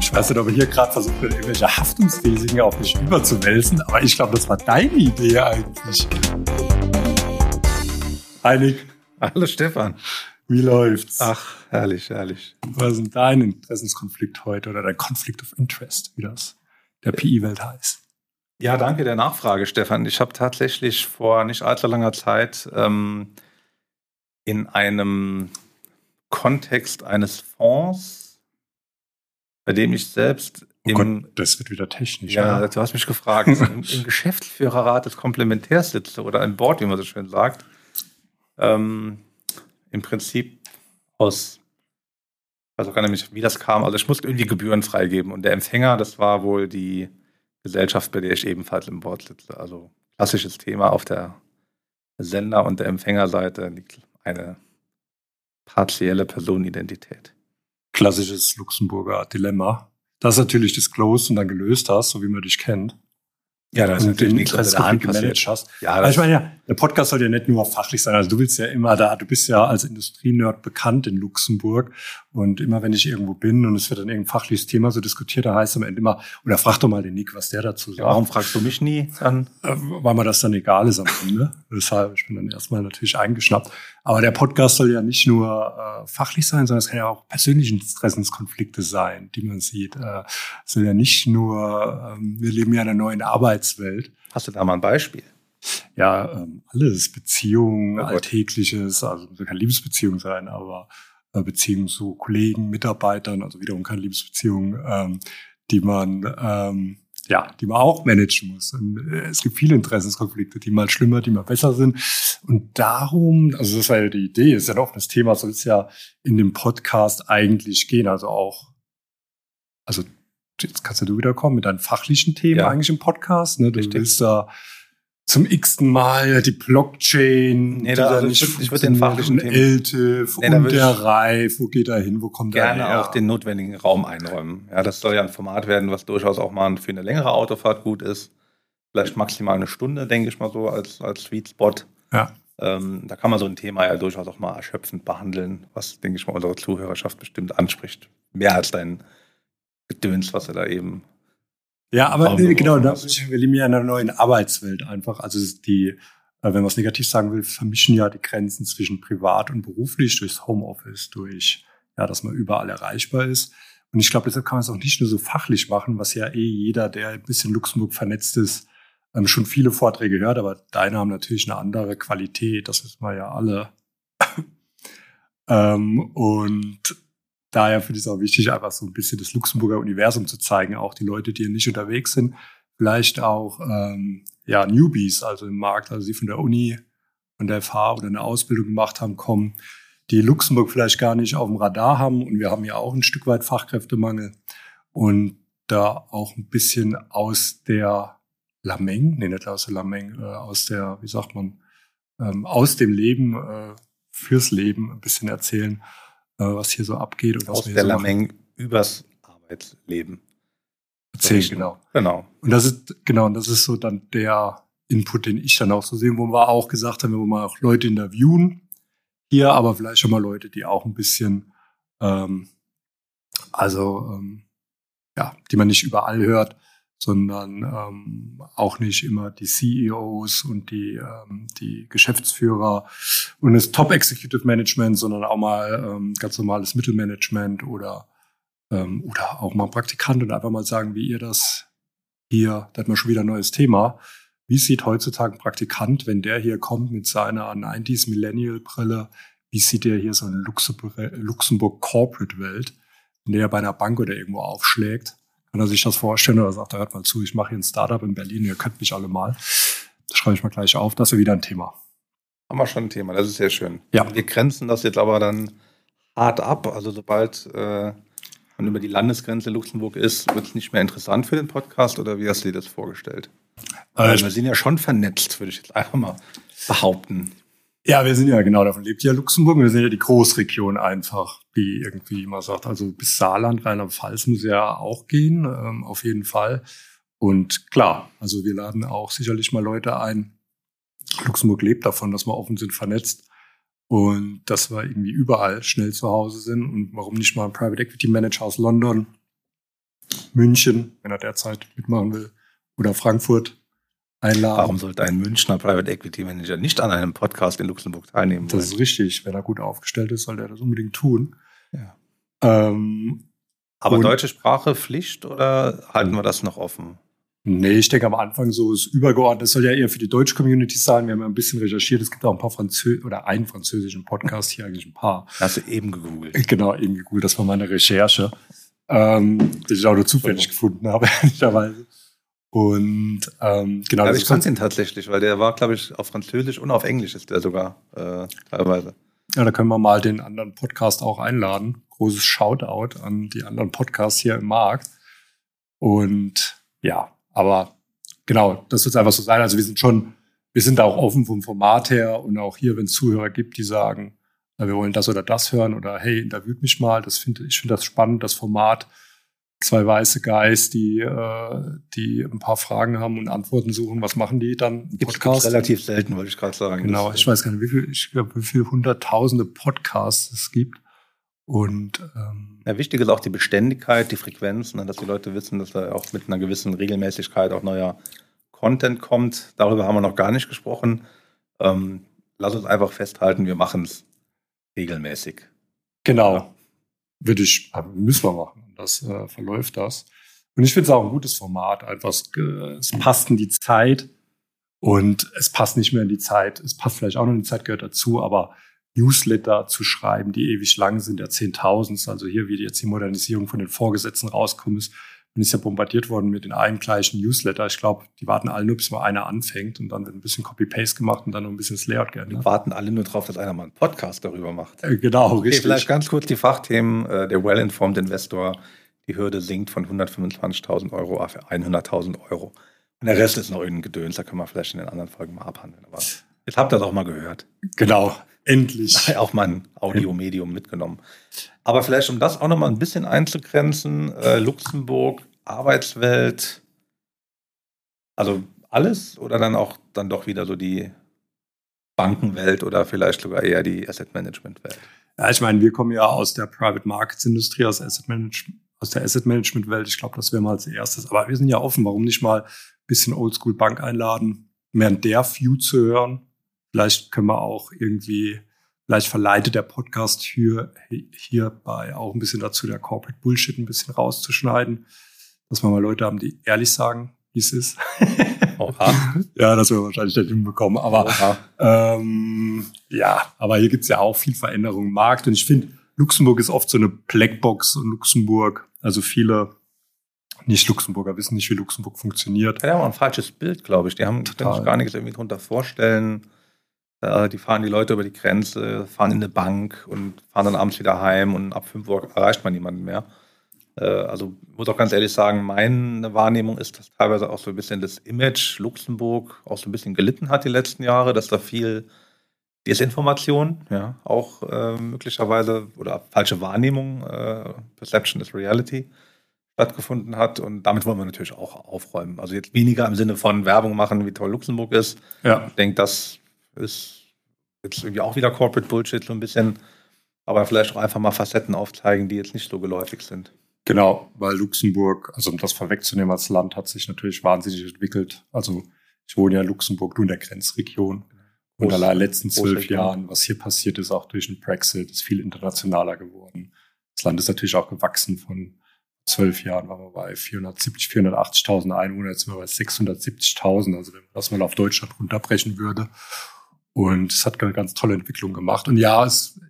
Ich weiß nicht, ob er hier gerade versucht wird, irgendwelche Haftungsrisiken auf mich überzuwälzen, aber ich glaube, das war deine Idee eigentlich. Einig. Hallo Stefan. Wie läuft's? Ach, herrlich, herrlich. Was ist denn dein Interessenskonflikt heute oder dein Conflict of Interest, wie das der PI-Welt heißt? Ja, danke der Nachfrage, Stefan. Ich habe tatsächlich vor nicht allzu langer Zeit ähm, in einem Kontext eines Fonds, bei dem ich selbst Oh im, Gott, das wird wieder technisch. ja, oder? du hast mich gefragt, im, im Geschäftsführerrat des Komplementärs sitze oder im Board, wie man so schön sagt, ähm, im Prinzip aus, ich weiß auch gar nicht, wie das kam, also ich musste irgendwie Gebühren freigeben und der Empfänger, das war wohl die Gesellschaft, bei der ich ebenfalls im Board sitze. Also klassisches Thema auf der Sender- und der Empfängerseite liegt eine partielle Personenidentität. Klassisches Luxemburger Dilemma. Das natürlich disclosed und dann gelöst hast, so wie man dich kennt. Ja, und den Interessenkonflikt gemanagt hast. Ja, Aber ich meine ja, der Podcast soll ja nicht nur fachlich sein. Also du willst ja immer da, du bist ja als Industrienerd bekannt in Luxemburg. Und immer wenn ich irgendwo bin und es wird dann irgendein fachliches Thema so diskutiert, da heißt es am Ende immer, oder frag doch mal den Nick, was der dazu sagt. Warum fragst du mich nie an? Äh, weil mir das dann egal ist am Ende. Deshalb, ich bin dann erstmal natürlich eingeschnappt. Aber der Podcast soll ja nicht nur äh, fachlich sein, sondern es kann ja auch persönliche Interessenskonflikte sein, die man sieht. Äh, es soll ja nicht nur, ähm, wir leben ja in einer neuen Arbeitswelt. Hast du da mal ein Beispiel? Ja, ähm, alles, Beziehungen, Oh. Alltägliches, also es kann Liebesbeziehung sein, aber äh, Beziehungen zu Kollegen, Mitarbeitern, also wiederum keine Liebesbeziehung, ähm, die man ähm, ja, die man auch managen muss. Und äh, es gibt viele Interessenskonflikte, die mal schlimmer, die mal besser sind. Und darum, also das war ja die Idee, ist ja ein offenes Thema, soll es ja in dem Podcast eigentlich gehen. Also auch, also jetzt kannst ja du wiederkommen mit deinen fachlichen Themen Ja. eigentlich im Podcast. Ne? Du Richtig. willst da zum x-ten Mal die Blockchain, Nee, da- da also nicht ich würd- ich würd den fachlichen LTIF Nee, und der Reif, wo geht er hin, wo kommt er Gerne her? auch den notwendigen Raum einräumen. Ja, das soll ja ein Format werden, was durchaus auch mal für eine längere Autofahrt gut ist. Vielleicht maximal eine Stunde, denke ich mal so, als, als Sweet Spot. Ja. Ähm, da kann man so ein Thema ja durchaus auch mal erschöpfend behandeln, was, denke ich mal, unsere Zuhörerschaft bestimmt anspricht. Mehr als dein Gedöns, was er da eben. Ja, aber äh, genau, da, wir leben ja in einer neuen Arbeitswelt einfach. Also die, äh, wenn man es negativ sagen will, vermischen ja die Grenzen zwischen privat und beruflich durchs Homeoffice, durch, ja, dass man überall erreichbar ist. Und ich glaube, deshalb kann man es auch nicht nur so fachlich machen, was ja eh jeder, der ein bisschen Luxemburg vernetzt ist, ähm, schon viele Vorträge hört, aber deine haben natürlich eine andere Qualität, das wissen wir ja alle. ähm, und daher finde ich es auch wichtig, einfach so ein bisschen das Luxemburger Universum zu zeigen, auch die Leute, die hier nicht unterwegs sind, vielleicht auch ähm, ja Newbies, also im Markt, also die von der Uni, von der FH oder eine Ausbildung gemacht haben, kommen, die Luxemburg vielleicht gar nicht auf dem Radar haben. Und wir haben ja auch ein Stück weit Fachkräftemangel. Und da auch ein bisschen aus der Lameng, nee, nicht aus der Lameng, äh, aus der, wie sagt man, ähm, aus dem Leben, äh, fürs Leben ein bisschen erzählen, äh, was hier so abgeht und was Aus wir der so. Lameng übers Arbeitsleben. Erzählen, genau. Genau. Und das ist, genau, und das ist so dann der Input, den ich dann auch so sehe, wo wir auch gesagt haben, wir wollen mal auch Leute interviewen hier, aber vielleicht schon mal Leute, die auch ein bisschen, ähm, also, ähm, ja, die man nicht überall hört, sondern ähm, auch nicht immer die CEOs und die, ähm, die Geschäftsführer und das Top Executive Management, sondern auch mal ähm, ganz normales Mittelmanagement oder ähm, oder auch mal Praktikant und einfach mal sagen, wie ihr das hier, da hat man schon wieder ein neues Thema. Wie sieht heutzutage ein Praktikant, wenn der hier kommt mit seiner 90s Millennial Brille, wie sieht der hier so eine Luxemburg, Luxemburg Corporate Welt, wenn der bei einer Bank oder irgendwo aufschlägt? Kann er sich das vorstellen oder sagt er, hört mal zu, ich mache hier ein Startup in Berlin, ihr könnt mich alle mal. Das schreibe ich mal gleich auf, das ist ja wieder ein Thema. Haben wir schon ein Thema, das ist sehr schön. Ja. Wir grenzen das jetzt aber dann hart ab. Also sobald äh, man über die Landesgrenze Luxemburg ist, wird es nicht mehr interessant für den Podcast oder wie hast du dir das vorgestellt? Äh, wir sind ja schon vernetzt, würde ich jetzt einfach mal behaupten. Ja, wir sind ja genau, davon lebt ja Luxemburg. Wir sind ja die Großregion einfach, wie irgendwie man sagt. Also bis Saarland, Rheinland-Pfalz muss ja auch gehen, ähm, auf jeden Fall. Und klar, also wir laden auch sicherlich mal Leute ein, Luxemburg lebt davon, dass wir offen sind, vernetzt und dass wir irgendwie überall schnell zu Hause sind und warum nicht mal ein Private Equity Manager aus London, München, wenn er derzeit mitmachen will, oder Frankfurt einladen. Warum sollte ein Münchner Private Equity Manager nicht an einem Podcast in Luxemburg teilnehmen? Das ist richtig. Wenn er gut aufgestellt ist, soll er das unbedingt tun. Ja. Ähm, Aber deutsche Sprache Pflicht oder halten wir das noch offen? Nee, ich denke am Anfang so ist übergeordnet. Das soll ja eher für die deutsche Community sein. Wir haben ja ein bisschen recherchiert. Es gibt auch ein paar Französ oder einen französischen Podcast, hier eigentlich ein paar. Hast du eben gegoogelt. Genau, eben gegoogelt. Das war meine Recherche, ähm, die ich auch nur zufällig gefunden habe, ehrlicherweise. Und ähm, genau, das ich fand ihn tatsächlich, weil der war, glaube ich, auf Französisch und auf Englisch ist der sogar äh, teilweise. Ja, da können wir mal den anderen Podcast auch einladen. Großes Shoutout an die anderen Podcasts hier im Markt. Und ja, aber genau, das wird einfach so sein. Also wir sind schon, wir sind da auch offen vom Format her und auch hier, wenn es Zuhörer gibt, die sagen, na, wir wollen das oder das hören oder hey, interviewt mich mal. Das finde ich finde das spannend, das Format. Zwei weiße Guys, die, äh, die ein paar Fragen haben und Antworten suchen. Was machen die dann? Gibt's, gibt's relativ selten, wollte ich gerade sagen. Genau, ich weiß gar nicht, wie viel, ich glaube, wie viele hunderttausende Podcasts es gibt. Und ähm, Ja, wichtig ist auch die Beständigkeit, die Frequenz, ne, dass die Leute wissen, dass da auch mit einer gewissen Regelmäßigkeit auch neuer Content kommt. Darüber haben wir noch gar nicht gesprochen. Ähm, lass uns einfach festhalten, wir machen es regelmäßig. genau, würde ich, müssen wir machen. Das äh, verläuft das. Und ich finde es auch ein gutes Format. Einfach, es, äh, es passt in die Zeit und es passt nicht mehr in die Zeit. Es passt vielleicht auch noch in die Zeit, gehört dazu, aber Newsletter zu schreiben, die ewig lang sind, der Zehntausends, also hier, wie jetzt die Modernisierung von den Vorgesetzten rauskommt, ist, man ist ja bombardiert worden mit den einen gleichen Newsletter. Ich glaube, die warten alle nur, bis mal einer anfängt und dann wird ein bisschen Copy-Paste gemacht und dann noch ein bisschen das Layout geändert. warten alle nur drauf, dass einer mal einen Podcast darüber macht. Äh, genau, Okay, richtig. vielleicht ganz kurz die Fachthemen. Äh, Der Well-Informed Investor, die Hürde sinkt von 125.000 Euro auf 100.000 Euro. Und der Rest ist noch irgendein Gedöns, da können wir vielleicht in den anderen Folgen mal abhandeln. Aber jetzt habt ihr das auch mal gehört. Genau, endlich. auch mal ein Audiomedium mitgenommen. Aber vielleicht, um das auch noch mal ein bisschen einzugrenzen, äh, Luxemburg, Arbeitswelt, also alles oder dann auch dann doch wieder so die Bankenwelt oder vielleicht sogar eher die Asset Management Welt. Ja, ich meine, wir kommen ja aus der Private Markets Industrie, aus, Asset Management, aus der Asset Management Welt. Ich glaube, das wäre mal als erstes. Aber wir sind ja offen. Warum nicht mal ein bisschen Oldschool Bank einladen, mehr in der View zu hören? Vielleicht können wir auch irgendwie, vielleicht verleitet der Podcast hier, hierbei auch ein bisschen dazu, der Corporate Bullshit ein bisschen rauszuschneiden. Dass wir mal Leute haben, die ehrlich sagen, wie es ist. Oha. ja, das wir wahrscheinlich nicht hinbekommen. Aber ähm, ja, aber hier gibt's ja auch viel Veränderung im Markt. Und ich finde, Luxemburg ist oft so eine Blackbox und Luxemburg, also viele Nicht-Luxemburger wissen nicht, wie Luxemburg funktioniert. Ja, die haben auch ein falsches Bild, glaube ich. Die haben Total. können sich gar nichts irgendwie drunter vorstellen. Äh, die fahren die Leute über die Grenze, fahren in eine Bank und fahren dann abends wieder heim und ab 5 Uhr erreicht man niemanden mehr. Äh, also muss auch ganz ehrlich sagen, meine Wahrnehmung ist, dass teilweise auch so ein bisschen das Image Luxemburg auch so ein bisschen gelitten hat die letzten Jahre, dass da viel Desinformation, ja, auch äh, möglicherweise oder falsche Wahrnehmung, äh, Perception is Reality stattgefunden hat und damit wollen wir natürlich auch aufräumen. Also jetzt weniger im Sinne von Werbung machen, wie toll Luxemburg ist. Ja, Ich denke, das ist jetzt irgendwie auch wieder Corporate Bullshit so ein bisschen, aber vielleicht auch einfach mal Facetten aufzeigen, die jetzt nicht so geläufig sind. genau, weil Luxemburg, also um das vorwegzunehmen als Land, hat sich natürlich wahnsinnig entwickelt. Also ich wohne ja in Luxemburg, nur in der Grenzregion. Und allein in den letzten zwölf. Jahren, was hier passiert ist, auch durch den Brexit, ist viel internationaler geworden. Das Land ist natürlich auch gewachsen von zwölf Jahren, waren wir bei 470, 480.000 Einwohner, jetzt sind wir bei 670.000. Also wenn man das mal auf Deutschland runterbrechen würde. Und es hat eine ganz tolle Entwicklung gemacht. Und ja, es,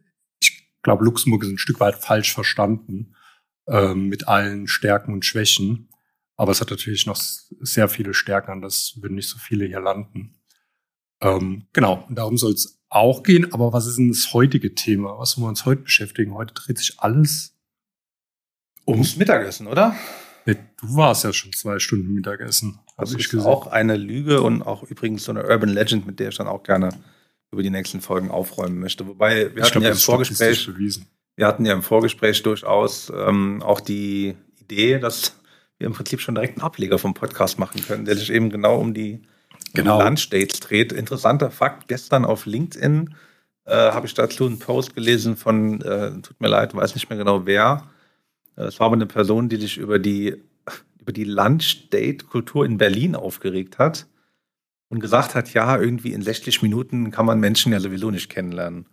ich glaube, Luxemburg ist ein Stück weit falsch verstanden ähm, mit allen Stärken und Schwächen. Aber es hat natürlich noch sehr viele Stärken, an das würden nicht so viele hier landen. Ähm, genau, und darum soll es auch gehen. Aber was ist denn das heutige Thema? Was wollen wir uns heute beschäftigen? Heute dreht sich alles. Ums Mittagessen, oder? Nee, Du warst ja schon zwei Stunden Mittagessen. Das Hab ist auch eine Lüge und auch übrigens so eine Urban Legend, mit der ich dann auch gerne über die nächsten Folgen aufräumen möchte. Wobei, wir Ich hatten glaube, ja im Vorgespräch, bewiesen. wir hatten ja im Vorgespräch durchaus ähm, auch die Idee, dass wir im Prinzip schon direkt einen Ableger vom Podcast machen können, der sich eben genau um die genau. Lunch-Dates dreht. Interessanter Fakt, gestern auf LinkedIn äh, habe ich dazu einen Post gelesen von, äh, tut mir leid, weiß nicht mehr genau wer. Äh, es war aber eine Person, die sich über die, über die Lunch-Date-Kultur in Berlin aufgeregt hat und gesagt hat, ja, irgendwie in 60 Minuten kann man Menschen ja sowieso nicht kennenlernen.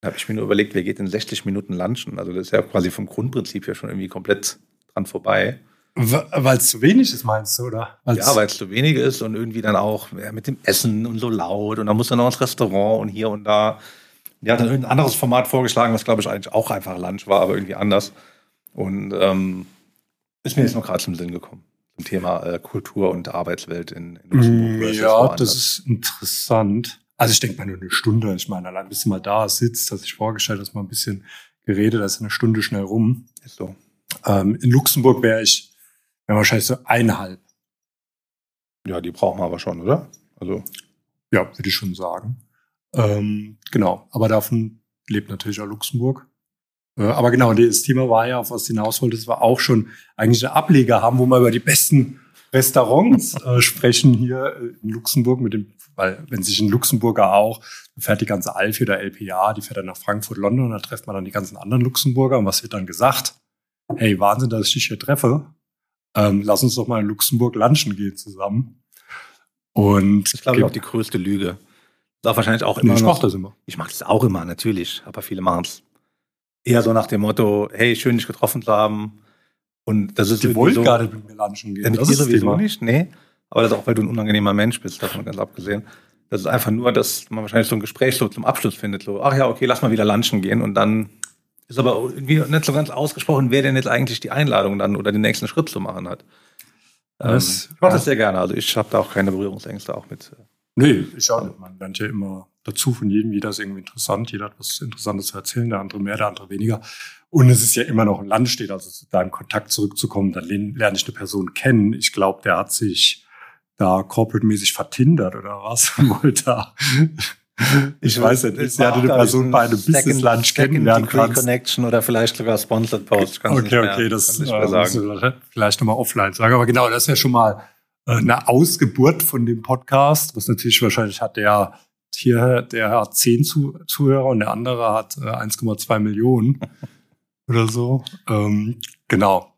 Da habe ich mir nur überlegt, wer geht in 60 Minuten lunchen? Also das ist ja quasi vom Grundprinzip ja schon irgendwie komplett dran vorbei. Weil es zu wenig ist, meinst du, oder? Weil's ja, weil es zu wenig ist und irgendwie dann auch ja, mit dem Essen und so laut und dann muss dann noch ins Restaurant und hier und da. Die hat dann irgendein anderes Format vorgeschlagen, was glaube ich eigentlich auch einfach Lunch war, aber irgendwie anders. Und ähm, ist mir jetzt noch gerade zum Sinn gekommen. Zum Thema äh, Kultur und Arbeitswelt in, in Luxemburg. Mm, ja, das ist interessant. Also ich denke mal nur eine Stunde. Ich meine, allein bis du mal da sitzt, dass ich vorgestellt, dass mal ein bisschen geredet, da ist eine Stunde schnell rum. Ist so. Ähm, in Luxemburg wäre ich wär wahrscheinlich so eineinhalb. Ja, die brauchen wir aber schon, oder? Also. Ja, würde ich schon sagen. Ähm, genau, aber davon lebt natürlich auch Luxemburg. Äh, aber genau, das Thema war ja, auf was hinaus wollte, das war auch schon eigentlich eine Ableger haben, wo wir über die besten Restaurants äh, sprechen hier in Luxemburg mit dem, weil wenn sich in Luxemburger auch, fährt die ganze Alfie oder LPA, die fährt dann nach Frankfurt, London, da trifft man dann die ganzen anderen Luxemburger und was wird dann gesagt? Hey, Wahnsinn, dass ich dich hier treffe. Ähm, lass uns doch mal in Luxemburg lunchen gehen zusammen. Und ich glaube auch die größte Lüge. Das wahrscheinlich auch immer. Nee, ich mache das immer. Ich mache das auch immer, natürlich. Aber viele machen es eher so nach dem Motto, hey, schön dich getroffen zu haben. Und das ist Die wollen so, gar nicht mit mir lunchen gehen. Das ist sowieso nicht, nee. Aber das ist auch, weil du ein unangenehmer Mensch bist, davon ganz abgesehen. Das ist einfach nur, dass man wahrscheinlich so ein Gespräch so zum Abschluss findet. So, ach ja, okay, lass mal wieder lunchen gehen. Und dann ist aber irgendwie nicht so ganz ausgesprochen, wer denn jetzt eigentlich die Einladung dann oder den nächsten Schritt zu machen hat. Das, ähm, ich mache das sehr gerne. Also ich habe da auch keine Berührungsängste auch mit. Äh, nee, ich auch nicht. Man lernt ja immer dazu von jedem. Jeder ist irgendwie interessant. Jeder hat was Interessantes zu erzählen. Der andere mehr, der andere weniger. Und es ist ja immer noch ein Land steht, also zu deinem Kontakt zurückzukommen, dann lerne ich eine Person kennen. Ich glaube, der hat sich da corporate-mäßig vertindert oder was? Wollte ich weiß nicht, ist ja eine Person bei einem Business Lunch kennenlernen kannst. Connection oder vielleicht sogar Sponsored Post. Okay, okay, das äh, sagen. vielleicht nochmal offline sagen. Aber genau, das ist ja schon mal äh, eine Ausgeburt von dem Podcast, was natürlich wahrscheinlich hat der hier, der hat zehn Zuhörer und der andere hat äh, 1,2 Millionen. oder so. Ähm, genau.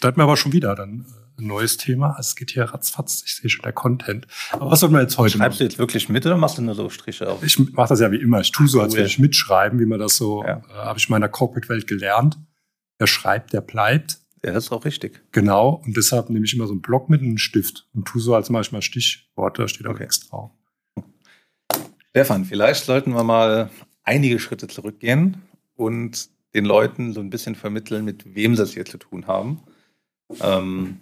Da hatten wir aber schon wieder dann äh, ein neues Thema. Es geht hier ratzfatz. Ich sehe schon der Content. Aber was sollten wir jetzt heute Schreibst machen? du jetzt wirklich mit oder machst du nur so Striche auf? Ich mache das ja wie immer. Ich tue so, als würde ich mitschreiben, wie man das so, ja. äh, habe ich in meiner Corporate-Welt gelernt. Wer schreibt, der bleibt. Ja, das ist auch richtig. Genau. Und deshalb nehme ich immer so einen Block mit einem Stift und tue so, als manchmal Stichworte, da steht auch okay. nichts drauf. Stefan, vielleicht sollten wir mal einige Schritte zurückgehen und den Leuten so ein bisschen vermitteln, mit wem sie es hier zu tun haben. Ähm,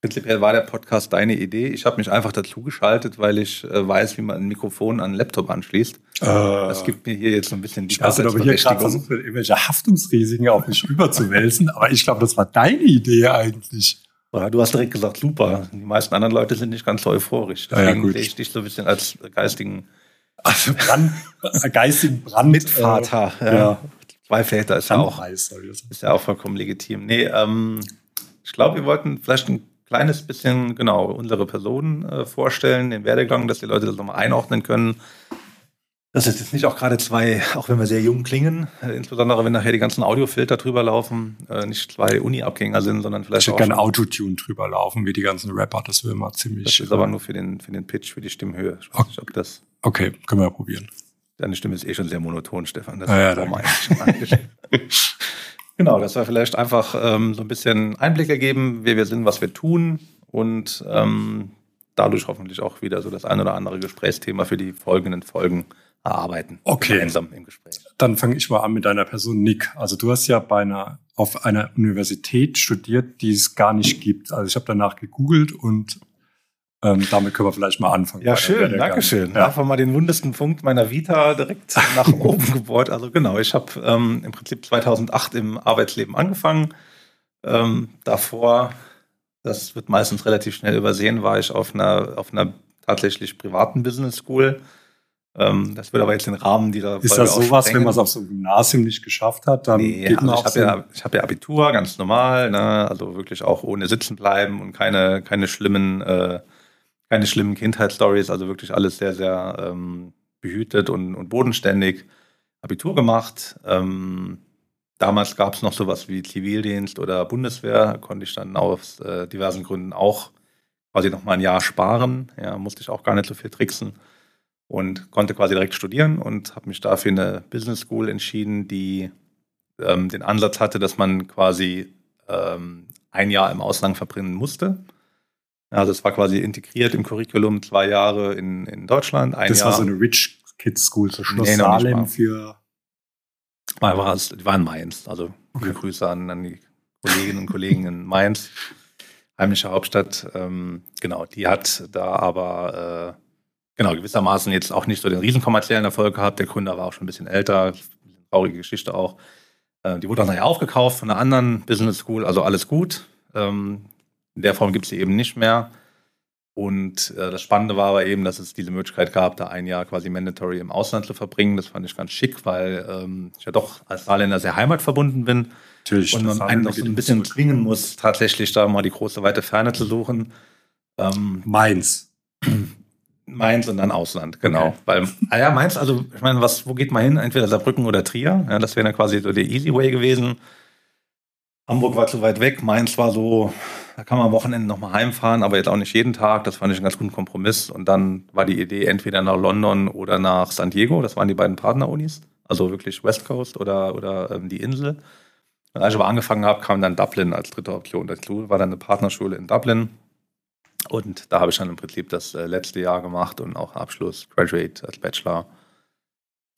prinzipiell war der Podcast deine Idee. Ich habe mich einfach dazu geschaltet, weil ich äh, weiß, wie man ein Mikrofon an einen Laptop anschließt. Äh, das gibt mir hier jetzt so ein bisschen die Ich weiß nicht, ob ich hier gerade versucht irgendwelche Haftungsrisiken auf mich überzuwälzen, aber ich glaube, das war deine Idee eigentlich. du hast direkt gesagt, super. Die meisten anderen Leute sind nicht ganz so euphorisch. Deswegen ja, ja, sehe ich dich so ein bisschen als geistigen also Brand, geistigen Brand. Mitvater. Äh, ja. Zwei Väter ist ja auch, ist ja auch vollkommen legitim. Nee, ähm, ich glaube, wir wollten vielleicht ein kleines bisschen, genau, unsere Personen äh, vorstellen, den Werdegang, dass die Leute das nochmal einordnen können. Das ist jetzt nicht auch gerade zwei, auch wenn wir sehr jung klingen, äh, insbesondere wenn nachher die ganzen Audiofilter drüber laufen, äh, nicht zwei Uni-Abgänger sind, sondern vielleicht ich auch. Ich gerne Autotune drüber laufen, wie die ganzen Rapper, das will mal ziemlich. Das ist aber nur für den, für den Pitch, für die Stimmhöhe. Ich weiß okay. nicht, ob das. Okay, können wir ja probieren. Deine Stimme ist eh schon sehr monoton, Stefan. Das ah, ja, danke. genau, dass wir vielleicht einfach ähm, so ein bisschen Einblicke geben, wer wir sind, was wir tun und ähm, dadurch hoffentlich auch wieder so das ein oder andere Gesprächsthema für die folgenden Folgen erarbeiten. Okay. Gemeinsam im Gespräch. Dann fange ich mal an mit deiner Person Nick. Also du hast ja bei einer auf einer Universität studiert, die es gar nicht gibt. Also ich habe danach gegoogelt und ähm, damit können wir vielleicht mal anfangen. Ja, schön, danke schön. Ja. Einfach mal den wundesten Punkt meiner Vita direkt nach oben gebohrt. Also genau, ich habe ähm, im Prinzip 2008 im Arbeitsleben angefangen. Ähm, davor, das wird meistens relativ schnell übersehen, war ich auf einer, auf einer tatsächlich privaten Business School. Ähm, das wird aber jetzt den Rahmen dieser Ist das sowas, wenn man es auf so einem Gymnasium nicht geschafft hat, dann nee, geht man also ich habe ja, hab ja Abitur, ganz normal, ne? also wirklich auch ohne sitzen bleiben und keine, keine schlimmen äh, keine schlimmen Kindheitsstories, also wirklich alles sehr, sehr ähm, behütet und, und bodenständig. Abitur gemacht. Ähm, damals gab es noch sowas wie Zivildienst oder Bundeswehr, konnte ich dann aus äh, diversen Gründen auch quasi noch mal ein Jahr sparen. Ja, musste ich auch gar nicht so viel tricksen und konnte quasi direkt studieren und habe mich dafür eine Business School entschieden, die ähm, den Ansatz hatte, dass man quasi ähm, ein Jahr im Ausland verbringen musste. Also es war quasi integriert im Curriculum, zwei Jahre in, in Deutschland, ein das Jahr. war so eine Rich Kids School, so Schloss Nee, Salem für. War, war, war in Mainz. Also viele Grüße an, an die Kolleginnen und Kollegen in Mainz, heimische Hauptstadt. Ähm, genau, die hat da aber äh, genau gewissermaßen jetzt auch nicht so den riesen kommerziellen Erfolg gehabt. Der Gründer war auch schon ein bisschen älter, traurige Geschichte auch. Äh, die wurde auch nachher aufgekauft von einer anderen Business School, also alles gut. Ähm, in der Form gibt es sie eben nicht mehr. Und äh, das Spannende war aber eben, dass es diese Möglichkeit gab, da ein Jahr quasi mandatory im Ausland zu verbringen. Das fand ich ganz schick, weil ähm, ich ja doch als Saarländer sehr heimatverbunden bin Natürlich. und man einen noch so ein bisschen zwingen muss, tatsächlich da mal die große weite Ferne zu suchen. Ähm, Mainz. Mainz und dann Ausland, genau. Okay. Weil, ah ja, Mainz, also ich meine, was, wo geht man hin? Entweder Saarbrücken oder Trier. Ja, das wäre dann quasi so der Easy Way gewesen. Hamburg war zu weit weg, Mainz war so, da kann man am Wochenende nochmal heimfahren, aber jetzt auch nicht jeden Tag. Das fand ich einen ganz guten Kompromiss. Und dann war die Idee entweder nach London oder nach San Diego. Das waren die beiden Partnerunis. Also wirklich West Coast oder, oder ähm, die Insel. Und als ich aber angefangen habe, kam dann Dublin als dritte Option dazu. War dann eine Partnerschule in Dublin. Und da habe ich dann im Prinzip das äh, letzte Jahr gemacht und auch Abschluss, Graduate als Bachelor.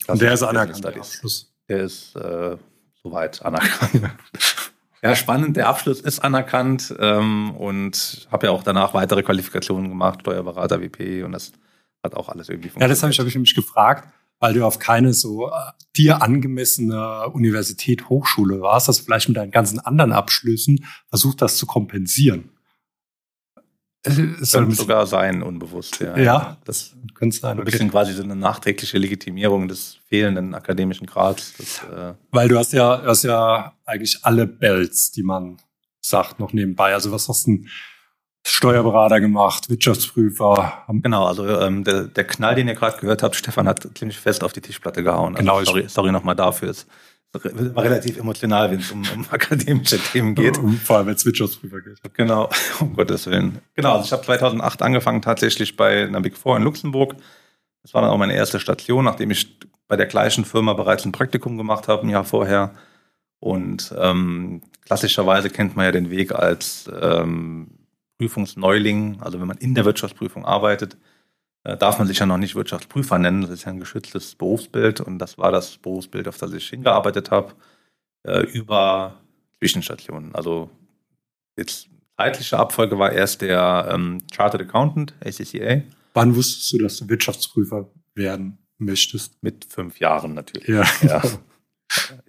Und der ist Business anerkannt. der. Abschluss. Der ist äh, soweit anerkannt. ja, spannend. Der Abschluss ist anerkannt ähm, und habe ja auch danach weitere Qualifikationen gemacht, Steuerberater, WP und das hat auch alles irgendwie Ja, das habe ich, hab ich nämlich gefragt, weil du auf keine so äh, dir angemessene Universität, Hochschule warst, dass du vielleicht mit deinen ganzen anderen Abschlüssen versucht das zu kompensieren. Es ist so ein Könnte sogar sein, unbewusst. Ja, Ja. Das könnte sein, ein okay. bisschen quasi so eine nachträgliche Legitimierung des fehlenden akademischen Grads. Das, äh, Weil du hast ja, du hast ja eigentlich alle Bells, die man sagt, noch nebenbei. Also was hast du denn Steuerberater gemacht, Wirtschaftsprüfer? Genau, also ähm, der, der Knall, den ihr gerade gehört habt, Stefan hat ziemlich fest auf die Tischplatte gehauen. Also Genau, sorry, sorry nochmal dafür. Es relativ emotional, wenn es um, um akademische Themen geht. Vor allem, wenn es Wirtschaftsprüfer geht. Genau, um Gottes Willen. Genau, also ich habe 2008 angefangen tatsächlich bei einer Big Four in Luxemburg. Das war dann auch meine erste Station, nachdem ich bei der gleichen Firma bereits ein Praktikum gemacht habe, ein Jahr vorher. Und ähm, klassischerweise kennt man ja den Weg als ähm, Prüfungsneuling, also wenn man in der Wirtschaftsprüfung arbeitet, darf man sich ja noch nicht Wirtschaftsprüfer nennen. Das ist ja ein geschütztes Berufsbild und das war das Berufsbild, auf das ich hingearbeitet habe, äh, über Zwischenstationen. Also jetzt zeitliche Abfolge war erst der ähm, Chartered Accountant, ACCA, Wann wusstest du, dass du Wirtschaftsprüfer werden möchtest? mit fünf Jahren natürlich. Ja. Ja,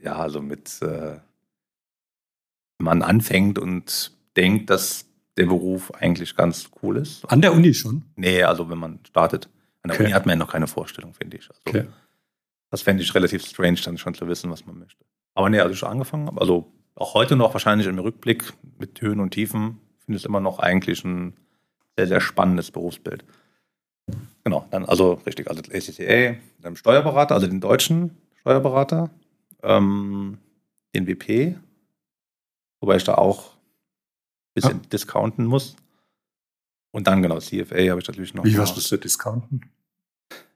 ja also mit, äh, wenn man anfängt und denkt, dass der Beruf eigentlich ganz cool ist. An der Uni schon? Nee, also wenn man startet. An der Okay. Uni hat man ja noch keine Vorstellung, finde ich. Also, Okay. Das fände ich relativ strange, dann schon zu wissen, was man möchte. Aber nee, also ich schon angefangen habe, also auch heute noch wahrscheinlich im Rückblick mit Höhen und Tiefen, finde ich es immer noch eigentlich ein sehr, sehr spannendes Berufsbild. Genau, dann also richtig, also ACCA, dann Steuerberater, also den deutschen Steuerberater, ähm, den WP, wobei ich da auch ein bisschen discounten muss. Und dann genau, CFA habe ich natürlich noch. Wie, was gemacht. musst du discounten?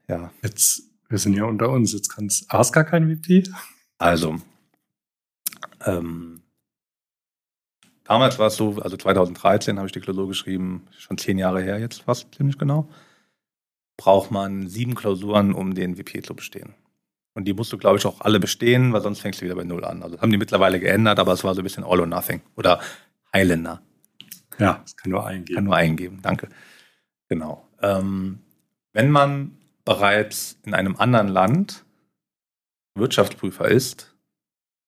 Ja, Jetzt, wir sind ja unter uns, jetzt kannst hast gar kein VP. Also, ähm, damals war es so, also 2013 habe ich die Klausur geschrieben, schon zehn Jahre her jetzt fast, ziemlich genau. Braucht man sieben Klausuren, um den WP zu bestehen. Und die musst du, glaube ich, auch alle bestehen, weil sonst fängst du wieder bei Null an. Also das haben die mittlerweile geändert, aber es war so ein bisschen All or Nothing. Oder Highlander. Ja, das kann nur eingehen. Kann nur eingeben, danke. Genau. Ähm, wenn man bereits in einem anderen Land Wirtschaftsprüfer ist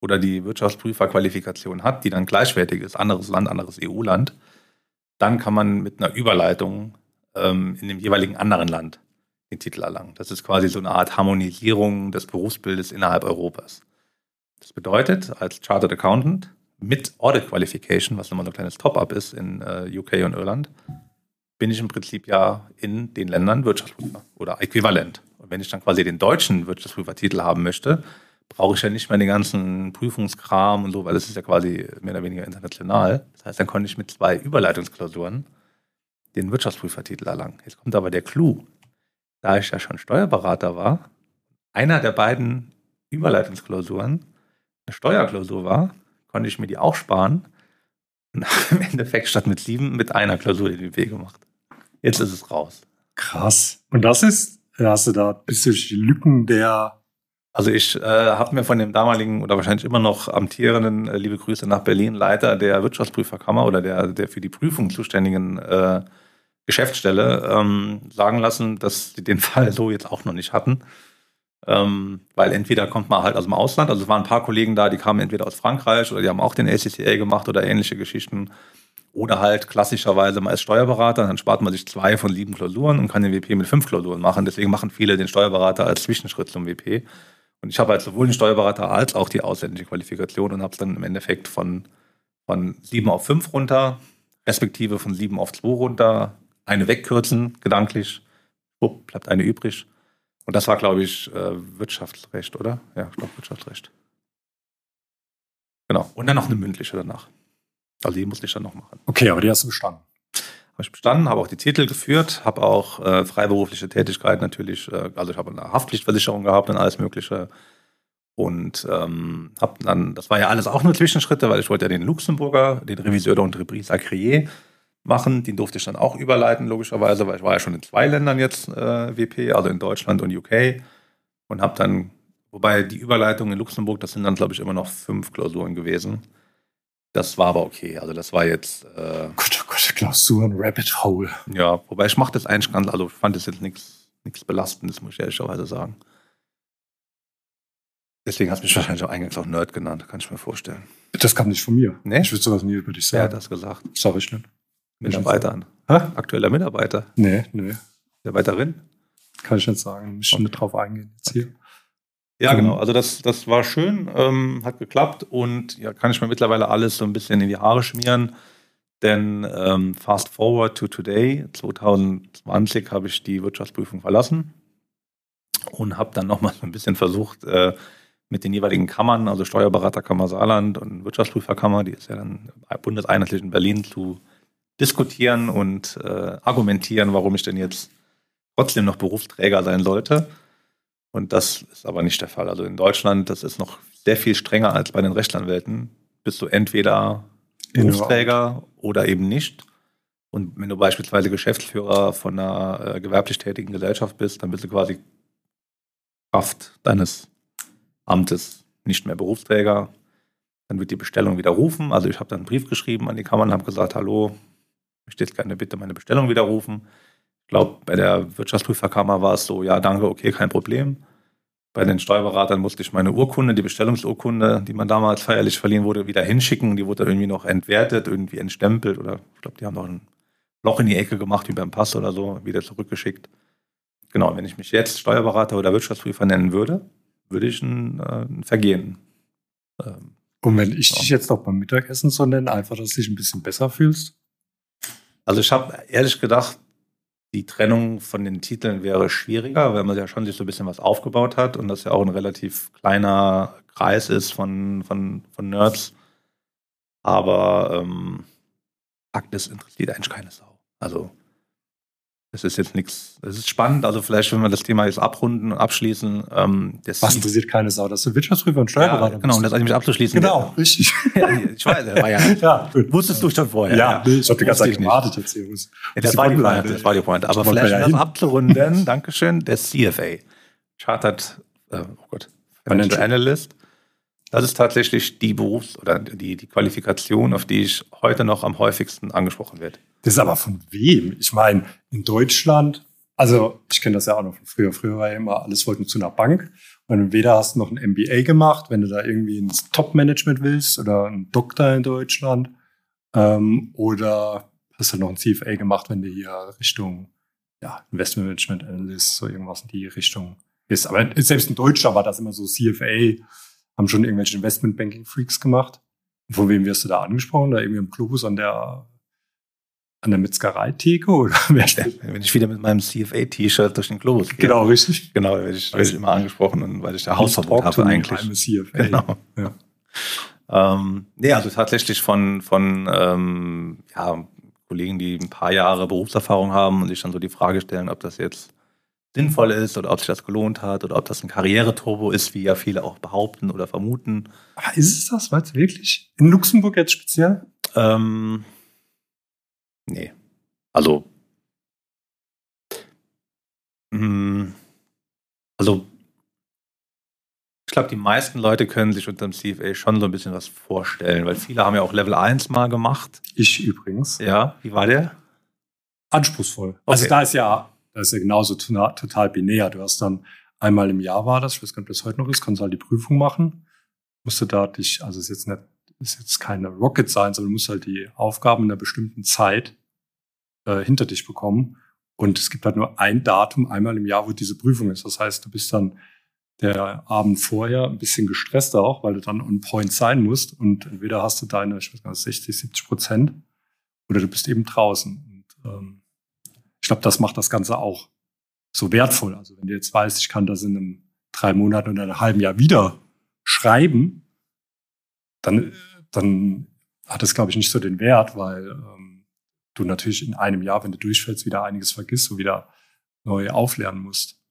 oder die Wirtschaftsprüferqualifikation hat, die dann gleichwertig ist, anderes Land, anderes EU-Land, dann kann man mit einer Überleitung ähm, in dem jeweiligen anderen Land den Titel erlangen. Das ist quasi so eine Art Harmonisierung des Berufsbildes innerhalb Europas. Das bedeutet, als Chartered Accountant mit Audit Qualification, was nochmal so ein kleines Top-up ist in äh, UK und Irland, bin ich im Prinzip ja in den Ländern Wirtschaftsprüfer oder äquivalent. Und wenn ich dann quasi den deutschen Wirtschaftsprüfertitel haben möchte, brauche ich ja nicht mehr den ganzen Prüfungskram und so, weil das ist ja quasi mehr oder weniger international. Das heißt, dann konnte ich mit zwei Überleitungsklausuren den Wirtschaftsprüfertitel erlangen. Jetzt kommt aber der Clou. Da ich ja schon Steuerberater war, einer der beiden Überleitungsklausuren eine Steuerklausur war, konnte ich mir die auch sparen und im Endeffekt statt mit sieben mit einer Klausur den WP gemacht. Jetzt ist es raus. Krass. Und das ist, hast du da bis durch die Lücken der also ich äh, habe mir von dem damaligen oder wahrscheinlich immer noch amtierenden, äh, liebe Grüße nach Berlin, Leiter der Wirtschaftsprüferkammer oder der, der für die Prüfung zuständigen äh, Geschäftsstelle ähm, sagen lassen, dass sie den Fall so jetzt auch noch nicht hatten. Ähm, weil entweder kommt man halt aus dem Ausland, also es waren ein paar Kollegen da, die kamen entweder aus Frankreich oder die haben auch den ACCA gemacht oder ähnliche Geschichten. Oder halt klassischerweise man ist Steuerberater, dann spart man sich zwei von sieben Klausuren und kann den WP mit fünf Klausuren machen. Deswegen machen viele den Steuerberater als Zwischenschritt zum WP. Und ich habe halt sowohl den Steuerberater als auch die ausländische Qualifikation und habe es dann im Endeffekt von, von sieben auf fünf runter, respektive von sieben auf zwei runter, eine wegkürzen, gedanklich, oh, bleibt eine übrig. Und das war, glaube ich, äh, Wirtschaftsrecht, oder? Ja, ich glaube Wirtschaftsrecht. Genau. Und dann noch eine mündliche danach. Also die musste ich dann noch machen. Okay, aber die hast du bestanden. Habe ich bestanden, habe auch die Titel geführt, habe auch äh, freiberufliche Tätigkeit natürlich, äh, also ich habe eine Haftpflichtversicherung gehabt und alles Mögliche. Und ähm, habe dann, das war ja alles auch nur Zwischenschritte, weil ich wollte ja den Luxemburger, den Reviseur d'entreprise Acrier machen. Den durfte ich dann auch überleiten, logischerweise, weil ich war ja schon in zwei Ländern jetzt äh, WP, also in Deutschland und UK. Und habe dann, wobei die Überleitung in Luxemburg, das sind dann, glaube ich, immer noch fünf Klausuren gewesen. Das war aber okay. Also das war jetzt. Äh, Gott, oh Gott, Klausuren, Rabbit Hole. Ja, wobei ich mache das eigentlich ganz, also fand das jetzt nichts Belastendes, muss ich ehrlicherweise sagen. Deswegen hast du mich wahrscheinlich auch eingangs auch Nerd genannt, kann ich mir vorstellen. Das kam nicht von mir. Nee? Ich würde sowas nie über dich sagen. Wer hat das gesagt? Sag ich nicht. Mitarbeitern. Hä? Aktueller Mitarbeiter. Nee, nee. Mitarbeiterin? Kann ich nicht sagen. Muss ich Okay. nicht drauf eingehen jetzt hier. Ja, Mhm. genau. Also das, das war schön, ähm, hat geklappt und ja, kann ich mir mittlerweile alles so ein bisschen in die Haare schmieren. Denn ähm, fast forward to today, 2020 habe ich die Wirtschaftsprüfung verlassen und habe dann nochmal so ein bisschen versucht, äh, mit den jeweiligen Kammern, also Steuerberaterkammer Saarland und Wirtschaftsprüferkammer, die ist ja dann bundeseinheitlich in Berlin, zu diskutieren und äh, argumentieren, warum ich denn jetzt trotzdem noch Berufsträger sein sollte. Und das ist aber nicht der Fall. Also in Deutschland, das ist noch sehr viel strenger als bei den Rechtsanwälten. Bist du entweder Berufsträger oder eben nicht. Und wenn du beispielsweise Geschäftsführer von einer äh, gewerblich tätigen Gesellschaft bist, dann bist du quasi Kraft deines Amtes nicht mehr Berufsträger. Dann wird die Bestellung widerrufen. Also ich habe dann einen Brief geschrieben an die Kammer und habe gesagt, hallo, möchte jetzt gerne bitte meine Bestellung widerrufen. Ich glaube, bei der Wirtschaftsprüferkammer war es so, ja, danke, okay, kein Problem. Bei den Steuerberatern musste ich meine Urkunde, die Bestellungsurkunde, die man damals feierlich verliehen wurde, wieder hinschicken. Die wurde dann irgendwie noch entwertet, irgendwie entstempelt oder ich glaube, die haben noch ein Loch in die Ecke gemacht, wie beim Pass oder so, wieder zurückgeschickt. Genau, wenn ich mich jetzt Steuerberater oder Wirtschaftsprüfer nennen würde, würde ich ein, äh, ein Vergehen. Ähm, Und wenn ich Ja. dich jetzt noch beim Mittagessen so nenne, einfach, dass du dich ein bisschen besser fühlst. Also ich habe ehrlich gedacht, die Trennung von den Titeln wäre schwieriger, weil man ja schon sich so ein bisschen was aufgebaut hat und das ja auch ein relativ kleiner Kreis ist von, von, von Nerds. Aber ähm, Fakt ist, interessiert eigentlich keine Sau. Also es ist jetzt nichts, es ist spannend, also vielleicht, wenn wir das Thema jetzt abrunden und abschließen, ähm, das Was interessiert keine Sau, dass du Wirtschaftsprüfer und Steuerberater ja, genau, und das eigentlich abzuschließen. Genau, richtig. Ja, ich weiß, das war ja, ja, wusstest du schon vorher. Ja, nee, ich habe die ganze Zeit gewartet jetzt hier. Ja, das, die war die Pointe, das war die Pointe. Aber vielleicht, ja um das abzurunden, Dankeschön, der CFA, Chartered äh, oh Gott, Financial Financial. Analyst. Das ist tatsächlich die Berufs- oder die, die Qualifikation, auf die ich heute noch am häufigsten angesprochen werde. Das ist aber von wem? Ich meine, in Deutschland, also ich kenne das ja auch noch von früher. Früher war ja immer, alles wollten zu einer Bank. Und entweder hast du noch ein MBA gemacht, wenn du da irgendwie ins Top-Management willst oder einen Doktor in Deutschland. Ähm, oder hast du noch ein CFA gemacht, wenn du hier Richtung ja, Investment Management Analyst, so irgendwas in die Richtung ist. Aber selbst in Deutschland war das immer so CFA, haben schon irgendwelche Investment Banking Freaks gemacht. Von wem wirst du da angesprochen? Da irgendwie am Globus an der an der Metzgereitheke oder wer? Wenn ich wieder mit meinem CFA-T-Shirt durch den Globus gehe. Genau, richtig. Genau, werde ich, werde ich immer angesprochen und weil ich da Hausverbot habe eigentlich. I'm CFA. Genau. Ja. Ähm, nee, also tatsächlich von, von ähm, ja, Kollegen, die ein paar Jahre Berufserfahrung haben und sich dann so die Frage stellen, ob das jetzt sinnvoll ist oder ob sich das gelohnt hat oder ob das ein Karriereturbo ist, wie ja viele auch behaupten oder vermuten. Ah, ist es das? Weißt du wirklich? In Luxemburg jetzt speziell? Ähm, nee. Also, mh, also ich glaube, die meisten Leute können sich unter dem CFA schon so ein bisschen was vorstellen, weil viele haben ja auch Level 1 mal gemacht. Ich übrigens. Ja, wie war der? Anspruchsvoll. Also Okay. da ist ja, da ist ja genauso total binär. Du hast dann einmal im Jahr war das, ich weiß gar nicht, ob das heute noch ist, kannst halt die Prüfung machen. Musst du da dich, also ist jetzt nicht, ist jetzt keine Rocket Science, du musst halt die Aufgaben in einer bestimmten Zeit äh, hinter dich bekommen. Und es gibt halt nur ein Datum einmal im Jahr, wo diese Prüfung ist. Das heißt, du bist dann der Abend vorher ein bisschen gestresst auch, weil du dann on point sein musst. Und entweder hast du deine, ich weiß gar nicht, 60, 70 Prozent oder du bist eben draußen. Und ähm, ich glaube, das macht das Ganze auch so wertvoll. Also wenn du jetzt weißt, ich kann das in einem drei Monaten oder einem halben Jahr wieder schreiben, dann, dann hat es, glaube ich, nicht so den Wert, weil ähm, du natürlich in einem Jahr, wenn du durchfällst, wieder einiges vergisst und wieder neu auflernen musst.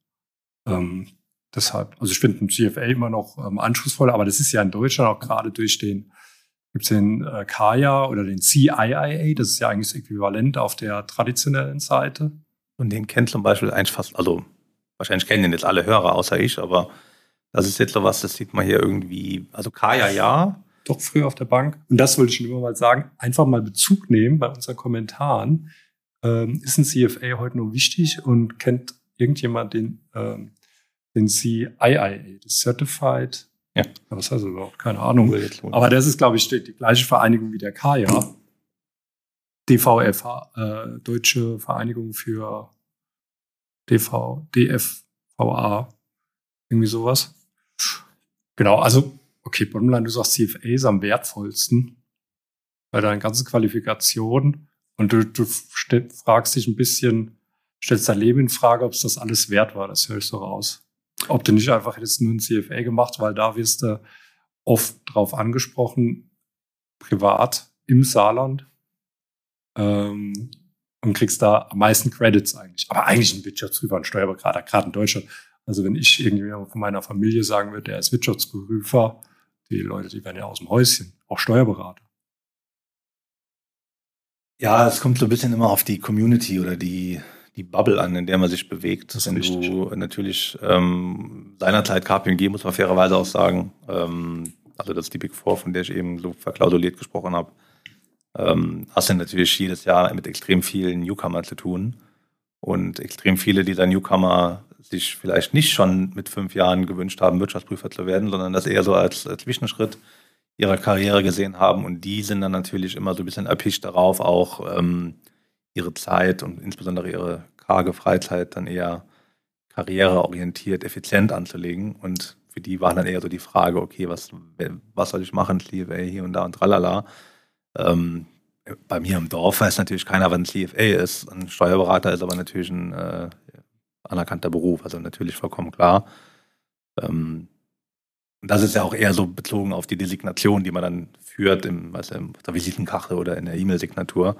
Ähm, deshalb, also ich finde ein CFA immer noch ähm, anspruchsvoll, aber das ist ja in Deutschland auch gerade durch den, gibt's den äh, Kaya oder den CIIA, das ist ja eigentlich das Äquivalent auf der traditionellen Seite. Und den kennt zum Beispiel eigentlich fast, also wahrscheinlich kennen den jetzt alle Hörer außer ich, aber das ist jetzt sowas, das sieht man hier irgendwie, also Kaya ja, Doch früher auf der Bank. Und das wollte ich schon immer mal sagen, einfach mal Bezug nehmen bei unseren Kommentaren. Ähm, ist ein CFA heute noch wichtig und kennt irgendjemand den, ähm, den CIIA, das Certified? Ja. Was heißt das überhaupt? Keine Ahnung. Aber das ist, glaube ich, die, gleiche Vereinigung wie der Kaya. DVFH, äh, Deutsche Vereinigung für DV, DFVA, irgendwie sowas. Genau, also, okay, Bottomline, du sagst, CFA ist am wertvollsten bei deinen ganzen Qualifikationen und du, du fragst dich ein bisschen, stellst dein Leben in Frage, ob es das alles wert war, das höre ich so raus. Ob du nicht einfach hättest nur ein CFA gemacht, weil da wirst du oft drauf angesprochen, privat im Saarland ähm, und kriegst da am meisten Credits eigentlich. Aber eigentlich ein Wirtschaftsprüfer, ein Steuerberater, gerade in Deutschland. Also wenn ich irgendjemand von meiner Familie sagen würde, der ist Wirtschaftsprüfer, die Leute, die werden ja aus dem Häuschen, auch Steuerberater. Ja, es kommt so ein bisschen immer auf die Community oder die, die Bubble an, in der man sich bewegt. Das ist Wenn richtig. du natürlich ähm, seinerzeit KPMG, muss man fairerweise auch sagen, ähm, also das ist die Big Four, von der ich eben so verklausuliert gesprochen habe, ähm, hast du natürlich jedes Jahr mit extrem vielen Newcomer zu tun. Und extrem viele dieser Newcomer sich vielleicht nicht schon mit fünf Jahren gewünscht haben, Wirtschaftsprüfer zu werden, sondern das eher so als, als Zwischenschritt ihrer Karriere gesehen haben. Und die sind dann natürlich immer so ein bisschen erpicht darauf, auch ähm, ihre Zeit und insbesondere ihre karge Freizeit dann eher karriereorientiert, effizient anzulegen. Und für die war dann eher so die Frage, okay, was, was soll ich machen, CFA hier und da und tralala. Ähm, bei mir im Dorf weiß natürlich keiner, was ein CFA ist. Ein Steuerberater ist aber natürlich ein äh, anerkannter Beruf, also natürlich vollkommen klar. Ähm, das ist ja auch eher so bezogen auf die Designation, die man dann führt im, du, in der Visitenkarte oder in der E-Mail-Signatur.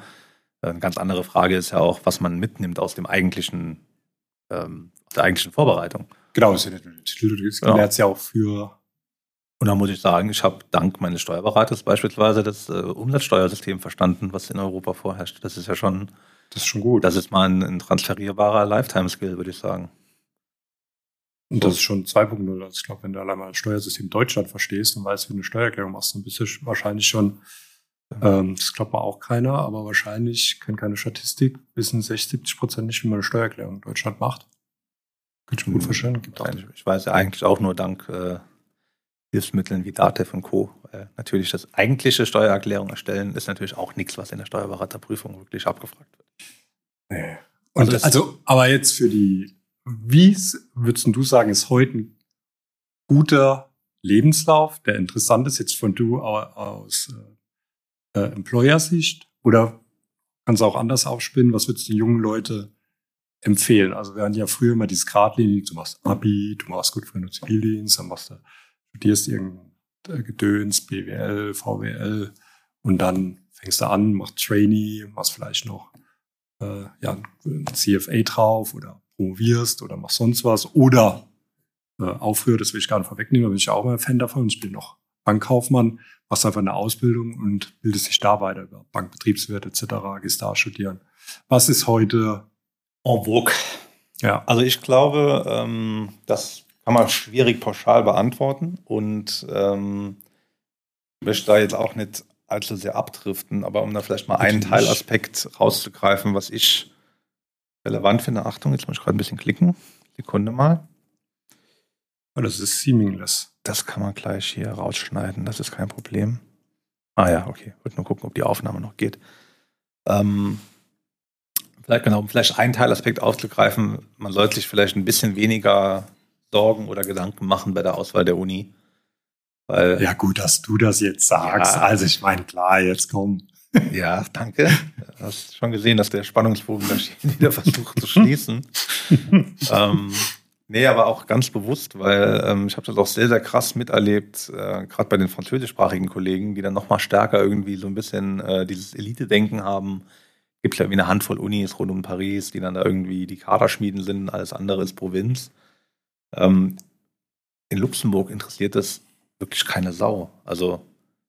Eine ganz andere Frage ist ja auch, was man mitnimmt aus dem eigentlichen, ähm, der eigentlichen Vorbereitung. Genau, das ist ja nicht nur der Titel, du Genau. ja auch für Und da muss ich sagen, ich habe dank meines Steuerberaters beispielsweise das äh, Umsatzsteuersystem verstanden, was in Europa vorherrscht. Das ist ja schon, das ist schon gut. das ist mal ein, ein transferierbarer Lifetime-Skill, würde ich sagen. Und das ist schon 2.0. Also ich glaube, wenn du allein mal das Steuersystem Deutschland verstehst und weißt, wie du eine Steuererklärung machst, dann bist du sch- wahrscheinlich schon, ähm, das glaubt mal auch keiner, aber wahrscheinlich, kennt keine Statistik, wissen 60, 70 Prozent nicht, wie man eine Steuererklärung in Deutschland macht. Könnte ich mir gut vorstellen. Gibt auch Ich, ich weiß ja eigentlich auch nur dank äh, Hilfsmitteln wie DATEV und Co. Weil natürlich das eigentliche Steuererklärung erstellen ist natürlich auch nichts, was in der Steuerberaterprüfung wirklich abgefragt wird. Nee. Und Also also, aber jetzt für die, wie würdest du sagen, ist heute ein guter Lebenslauf, der interessant ist, jetzt von du au- aus äh, äh, Employer-Sicht? Oder kannst du auch anders aufspinnen. Was würdest du den jungen Leute empfehlen? Also wir hatten ja früher immer dieses Gradlinie, du machst Abi, du machst gut für den Zivildienst, dann machst du, studierst irgendein Gedöns, BWL, VWL und dann fängst du an, machst Trainee, machst vielleicht noch äh, ja, ein CFA drauf oder promovierst oder machst sonst was oder äh, aufhör, das will ich gar nicht vorwegnehmen, da bin ich auch immer ein Fan davon. Ich bin noch Bankkaufmann, machst einfach eine Ausbildung und bildest dich da weiter über Bankbetriebswirt etc., gehst da studieren. Was ist heute en vogue? Ja. Also ich glaube, ähm, das kann man schwierig pauschal beantworten und ähm, möchte da jetzt auch nicht allzu sehr abdriften, aber um da vielleicht mal einen Teilaspekt rauszugreifen, was ich relevant finde. Achtung, jetzt muss ich gerade ein bisschen klicken. Sekunde mal. Oh, das ist seamless. Das kann man gleich hier rausschneiden, das ist kein Problem. Ah ja, okay. Ich wollte nur gucken, ob die Aufnahme noch geht. Ähm, vielleicht genau, um vielleicht einen Teilaspekt aufzugreifen, man sollte sich vielleicht ein bisschen weniger Sorgen oder Gedanken machen bei der Auswahl der Uni. Weil, ja, gut, dass du das jetzt sagst. Ja, also ich meine, klar, jetzt komm. Ja, danke. Du hast schon gesehen, dass der Spannungsbogen da wieder versucht zu schließen. ähm, nee, aber auch ganz bewusst, weil ähm, ich habe das auch sehr, sehr krass miterlebt, äh, gerade bei den französischsprachigen Kollegen, die dann nochmal stärker irgendwie so ein bisschen äh, dieses Elite-Denken haben. Gibt ja wie eine Handvoll Unis rund um Paris, die dann da irgendwie die Kaderschmieden sind, alles andere ist Provinz. Ähm, in Luxemburg interessiert das wirklich keine Sau. Also,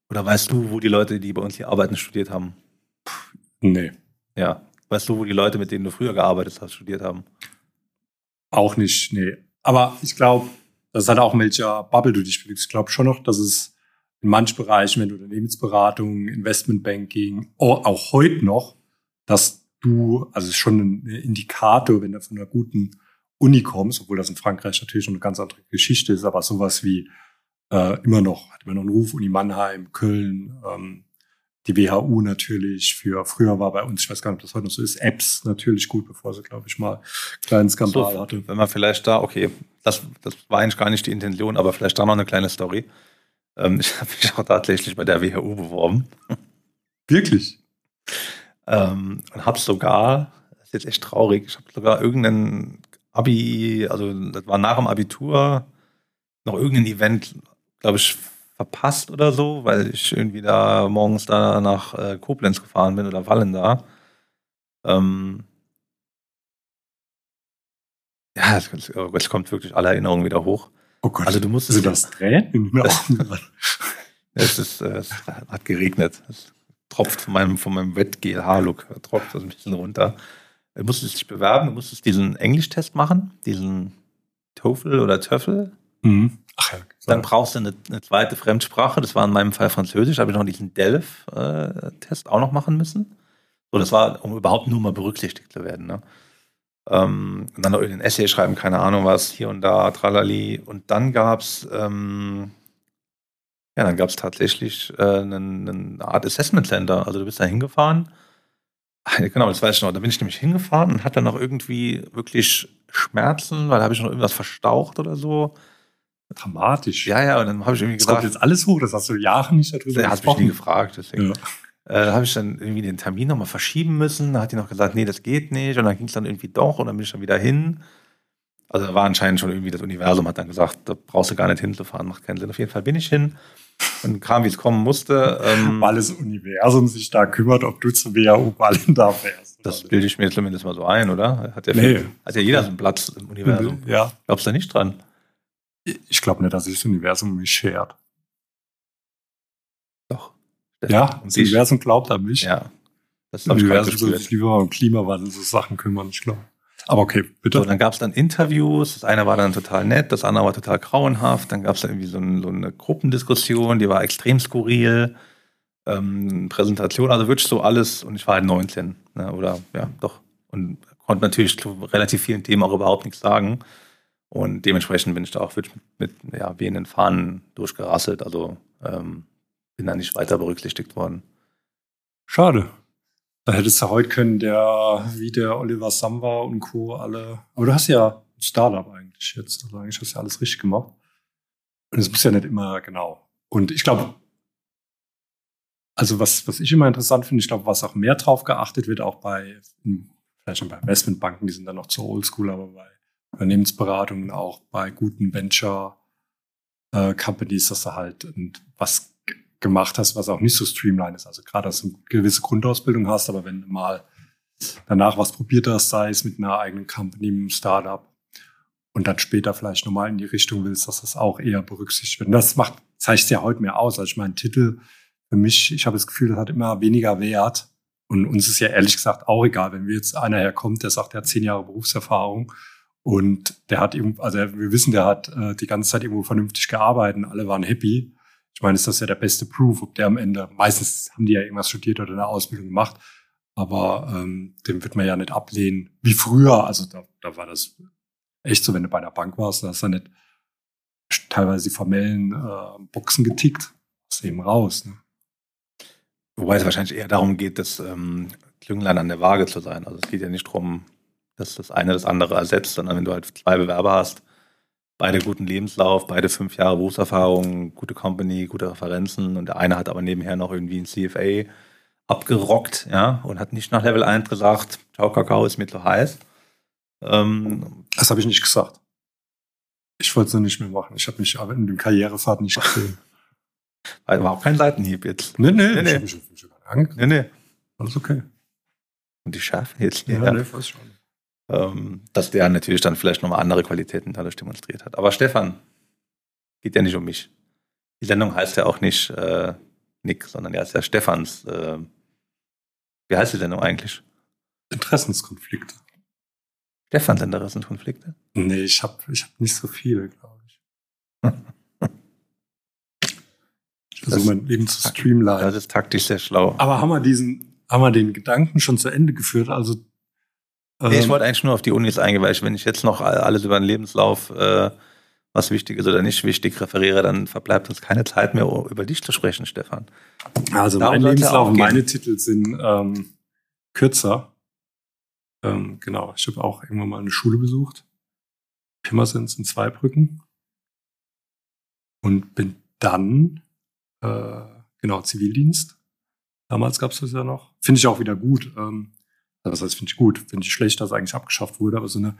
oder weißt du, wo die Leute, die bei uns hier arbeiten, studiert haben? Nee. Ja. Weißt du, wo die Leute, mit denen du früher gearbeitet hast, studiert haben? Auch nicht, nee. Aber ich glaube, das halt auch in welcher Bubble du dich bewegst. Ich glaube schon noch, dass es in manchen Bereichen, wenn du Unternehmensberatung, Investmentbanking, auch heute noch, dass du, also es ist schon ein Indikator, wenn du von einer guten Uni kommst, obwohl das in Frankreich natürlich schon eine ganz andere Geschichte ist, aber sowas wie äh, immer noch, hat immer noch einen Ruf, Uni Mannheim, Köln, ähm, die WHU natürlich für, früher war bei uns, ich weiß gar nicht, ob das heute noch so ist, Apps natürlich gut, bevor sie, glaube ich, mal einen kleinen Skandal so, hatte. Wenn man vielleicht da, okay, das, das war eigentlich gar nicht die Intention, aber vielleicht da noch eine kleine Story. Ähm, ich habe mich auch tatsächlich bei der WHU beworben. Wirklich? ähm, und habe sogar, das ist jetzt echt traurig, ich habe sogar irgendeinen Abi, also das war nach dem Abitur, noch irgendein Event glaube ich, verpasst oder so, weil ich irgendwie da morgens da nach äh, Koblenz gefahren bin oder Wallen da. Ähm, ja, es, es, kommt wirklich alle Erinnerungen wieder hoch. Oh Gott, also du musstest also das Tränen in den Augen. es, ist, äh, es hat geregnet. Es tropft von meinem, von meinem Wettgel-Haarlook, tropft das ein bisschen runter. Du musstest dich bewerben, du musstest diesen Englischtest machen, diesen TOEFL oder TOEFL. Mhm. Ach ja, Dann brauchst du eine, eine, zweite Fremdsprache. Das war in meinem Fall Französisch. Habe ich noch diesen DELF-Test auch noch machen müssen. So, das war, um überhaupt nur mal berücksichtigt zu werden. Ne? Ähm, und dann noch irgendein Essay schreiben, keine Ahnung was, hier und da, tralali. Und dann gab es, ähm, ja, dann gab es tatsächlich äh, eine, Art Assessment Center. Also du bist da hingefahren. Ach, genau, das weiß ich noch. Da bin ich nämlich hingefahren und hatte dann noch irgendwie wirklich Schmerzen, weil da habe ich noch irgendwas verstaucht oder so. Dramatisch. Ja, ja, und dann habe ich irgendwie das gesagt. kommt jetzt alles hoch, das hast du Jahre nicht darüber gesprochen. Er hat mich nie gefragt, deswegen. Ja. Äh, da habe ich dann irgendwie den Termin nochmal verschieben müssen. Da hat die noch gesagt, nee, das geht nicht. Und dann ging es dann irgendwie doch und dann bin ich dann wieder hin. Also da war anscheinend schon irgendwie das Universum hat dann gesagt, da brauchst du gar nicht hinzufahren, macht keinen Sinn. Auf jeden Fall bin ich hin und kam, wie es kommen musste. Ähm, Weil das Universum sich da kümmert, ob du zu WHU Ballen da fährst. Das bilde ich mir zumindest mal so ein, oder? Hat ja, nee. viel, hat ja jeder so einen Platz im Universum. Ja. Glaubst du da nicht dran? Ich glaube nicht, dass sich das Universum mich schert. Doch. Ja, das Universum glaubt an mich. Ja. Das, das Universum soll sich lieber um Klimawandel so Sachen kümmern, ich glaube. Aber okay, bitte. So, dann gab es dann Interviews. Das eine war dann total nett, das andere war total grauenhaft. Dann gab es dann irgendwie so, ein, so, eine Gruppendiskussion, die war extrem skurril. Ähm, Präsentation, also wirklich so alles. Und ich war halt 19. Ne, oder ja, doch. Und konnte natürlich zu relativ vielen Themen auch überhaupt nichts sagen. Und dementsprechend bin ich da auch wirklich mit, mit ja, den Fahnen durchgerasselt. Also ähm, bin da nicht weiter berücksichtigt worden. Schade. Da hättest du heute können, der, wie der Oliver Samba und Co. alle. Aber du hast ja ein Startup eigentlich jetzt. Also eigentlich hast du ja alles richtig gemacht. Und es muss ja nicht immer genau. Und ich glaube, also was, was ich immer interessant finde, ich glaube, was auch mehr drauf geachtet wird, auch bei, vielleicht schon bei Investmentbanken, die sind dann noch zu oldschool, aber bei Unternehmensberatungen, auch bei guten Venture äh, Companies, dass du halt was gemacht hast, was auch nicht so streamline ist. Also gerade, dass du eine gewisse Grundausbildung hast, aber wenn du mal danach was probiert hast, sei es mit einer eigenen Company, einem Startup und dann später vielleicht nochmal in die Richtung willst, dass das auch eher berücksichtigt wird. Und das macht, zeigt ja heute mehr aus. Also ich meine, Titel für mich, ich habe das Gefühl, das hat immer weniger Wert. Und uns ist ja ehrlich gesagt auch egal, wenn wir jetzt einer herkommt, der sagt, er hat zehn Jahre Berufserfahrung und der hat eben, also wir wissen, der hat äh, die ganze Zeit irgendwo vernünftig gearbeitet, alle waren happy. Ich meine, ist das ja der beste Proof, ob der am Ende, meistens haben die ja irgendwas studiert oder eine Ausbildung gemacht, aber ähm, den wird man ja nicht ablehnen wie früher. Also da, da war das echt so, wenn du bei einer Bank warst, da hast du nicht teilweise die formellen äh, Boxen getickt, ist eben raus. Ne? Wobei es wahrscheinlich eher darum geht, das ähm, Klünglein an der Waage zu sein. Also es geht ja nicht darum, dass das eine das andere ersetzt, sondern wenn du halt zwei Bewerber hast, beide guten Lebenslauf, beide fünf Jahre Berufserfahrung, gute Company, gute Referenzen und der eine hat aber nebenher noch irgendwie ein CFA abgerockt, ja, und hat nicht nach Level 1 gesagt, ciao Kakao ist mir zu heiß. Ähm, das habe ich nicht gesagt. Ich wollte es nicht mehr machen. Ich habe mich aber in dem Karrierefahrt nicht gesehen. War auch kein Seitenhieb jetzt. Nee, nee, nee. nee. Ich hab mich, mich nee, nee. Alles okay. Und die schärfen jetzt hier. Ja, ja. nee, weiß schon. Ähm, dass der natürlich dann vielleicht nochmal andere Qualitäten dadurch demonstriert hat. Aber Stefan, geht ja nicht um mich. Die Sendung heißt ja auch nicht äh, Nick, sondern ja ist ja Stefans. Äh, wie heißt die Sendung eigentlich? Interessenskonflikte. Stefans Interessenskonflikte? Nee, ich habe ich hab nicht so viele, glaube ich. ich versuche mein Leben zu streamline. Das ist taktisch sehr schlau. Aber haben wir diesen, haben wir den Gedanken schon zu Ende geführt? Also Nee, ich ähm, wollte eigentlich nur auf die Unis eingehen, weil ich, wenn ich jetzt noch alles über den Lebenslauf, äh, was wichtig ist oder nicht wichtig, referiere, dann verbleibt uns keine Zeit mehr, über dich zu sprechen, Stefan. Also Darum mein Lebenslauf und meine Titel sind ähm, kürzer. Ähm, genau, ich habe auch irgendwann mal eine Schule besucht. Pirmasens in Zweibrücken. Und bin dann, äh, genau, Zivildienst. Damals gab es das ja noch. Finde ich auch wieder gut. Ähm, das heißt, finde ich gut. Finde ich schlecht, dass es eigentlich abgeschafft wurde, aber so eine,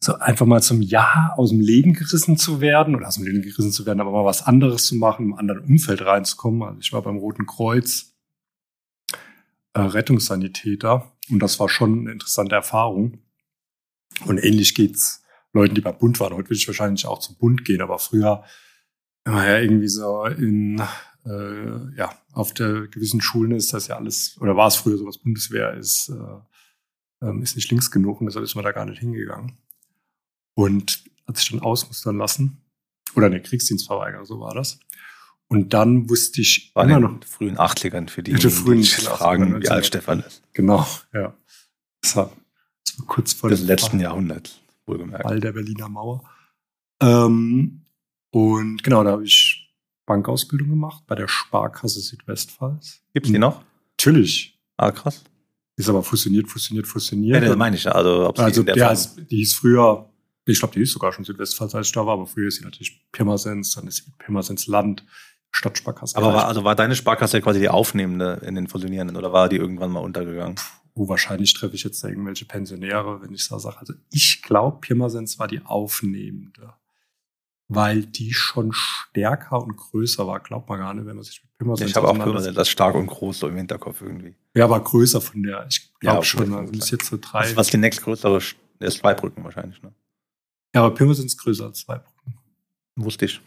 so einfach mal zum Jahr aus dem Leben gerissen zu werden oder aus dem Leben gerissen zu werden, aber mal was anderes zu machen, im anderen Umfeld reinzukommen. Also ich war beim Roten Kreuz äh, Rettungssanitäter und das war schon eine interessante Erfahrung. Und ähnlich geht's Leuten, die beim Bund waren. Heute würde ich wahrscheinlich auch zum Bund gehen, aber früher war ja irgendwie so in äh, ja, auf der gewissen Schulen ist das ja alles, oder war es früher so, was Bundeswehr ist, äh, ähm, ist nicht links genug und deshalb ist man da gar nicht hingegangen. Und hat sich dann ausmustern lassen. Oder der Kriegsdienstverweigerer, so war das. Und dann wusste ich war immer noch. frühen 80ern für die, die frühen fragen, wie alt Stefan ist. Genau, ja. Das war, das war kurz vor des letzten Jahrhunderts, wohlgemerkt. Fall der Berliner Mauer. Ähm, und genau, da habe ich Bankausbildung gemacht bei der Sparkasse Südwestpfalz. Gibt es die noch? Natürlich. Ah, krass. Ist aber fusioniert, fusioniert, fusioniert. Ja, das meine ich ja. Also, ob also die, heißt, die hieß früher, ich glaube, die hieß sogar schon Südwestpfalz, als ich da war, aber früher ist sie natürlich Pirmasens, dann ist sie Pirmasens Land, Stadtsparkasse. Aber war, also war deine Sparkasse quasi die aufnehmende in den Fusionierenden oder war die irgendwann mal untergegangen? Oh, wahrscheinlich treffe ich jetzt irgendwelche Pensionäre, wenn ich so sage. Also ich glaube, Pirmasens war die aufnehmende weil die schon stärker und größer war. Glaubt man gar nicht, wenn man sich mit Pirmasens Ich habe auch Pirmasens das stark und groß so im Hinterkopf irgendwie. Ja, aber größer von der. Ich glaube ja, schon. Also ist jetzt so drei. Was, was die nächstgrößere ist Zweibrücken wahrscheinlich, ne? Ja, aber Pirmasens ist größer als Zweibrücken. Wusste ich.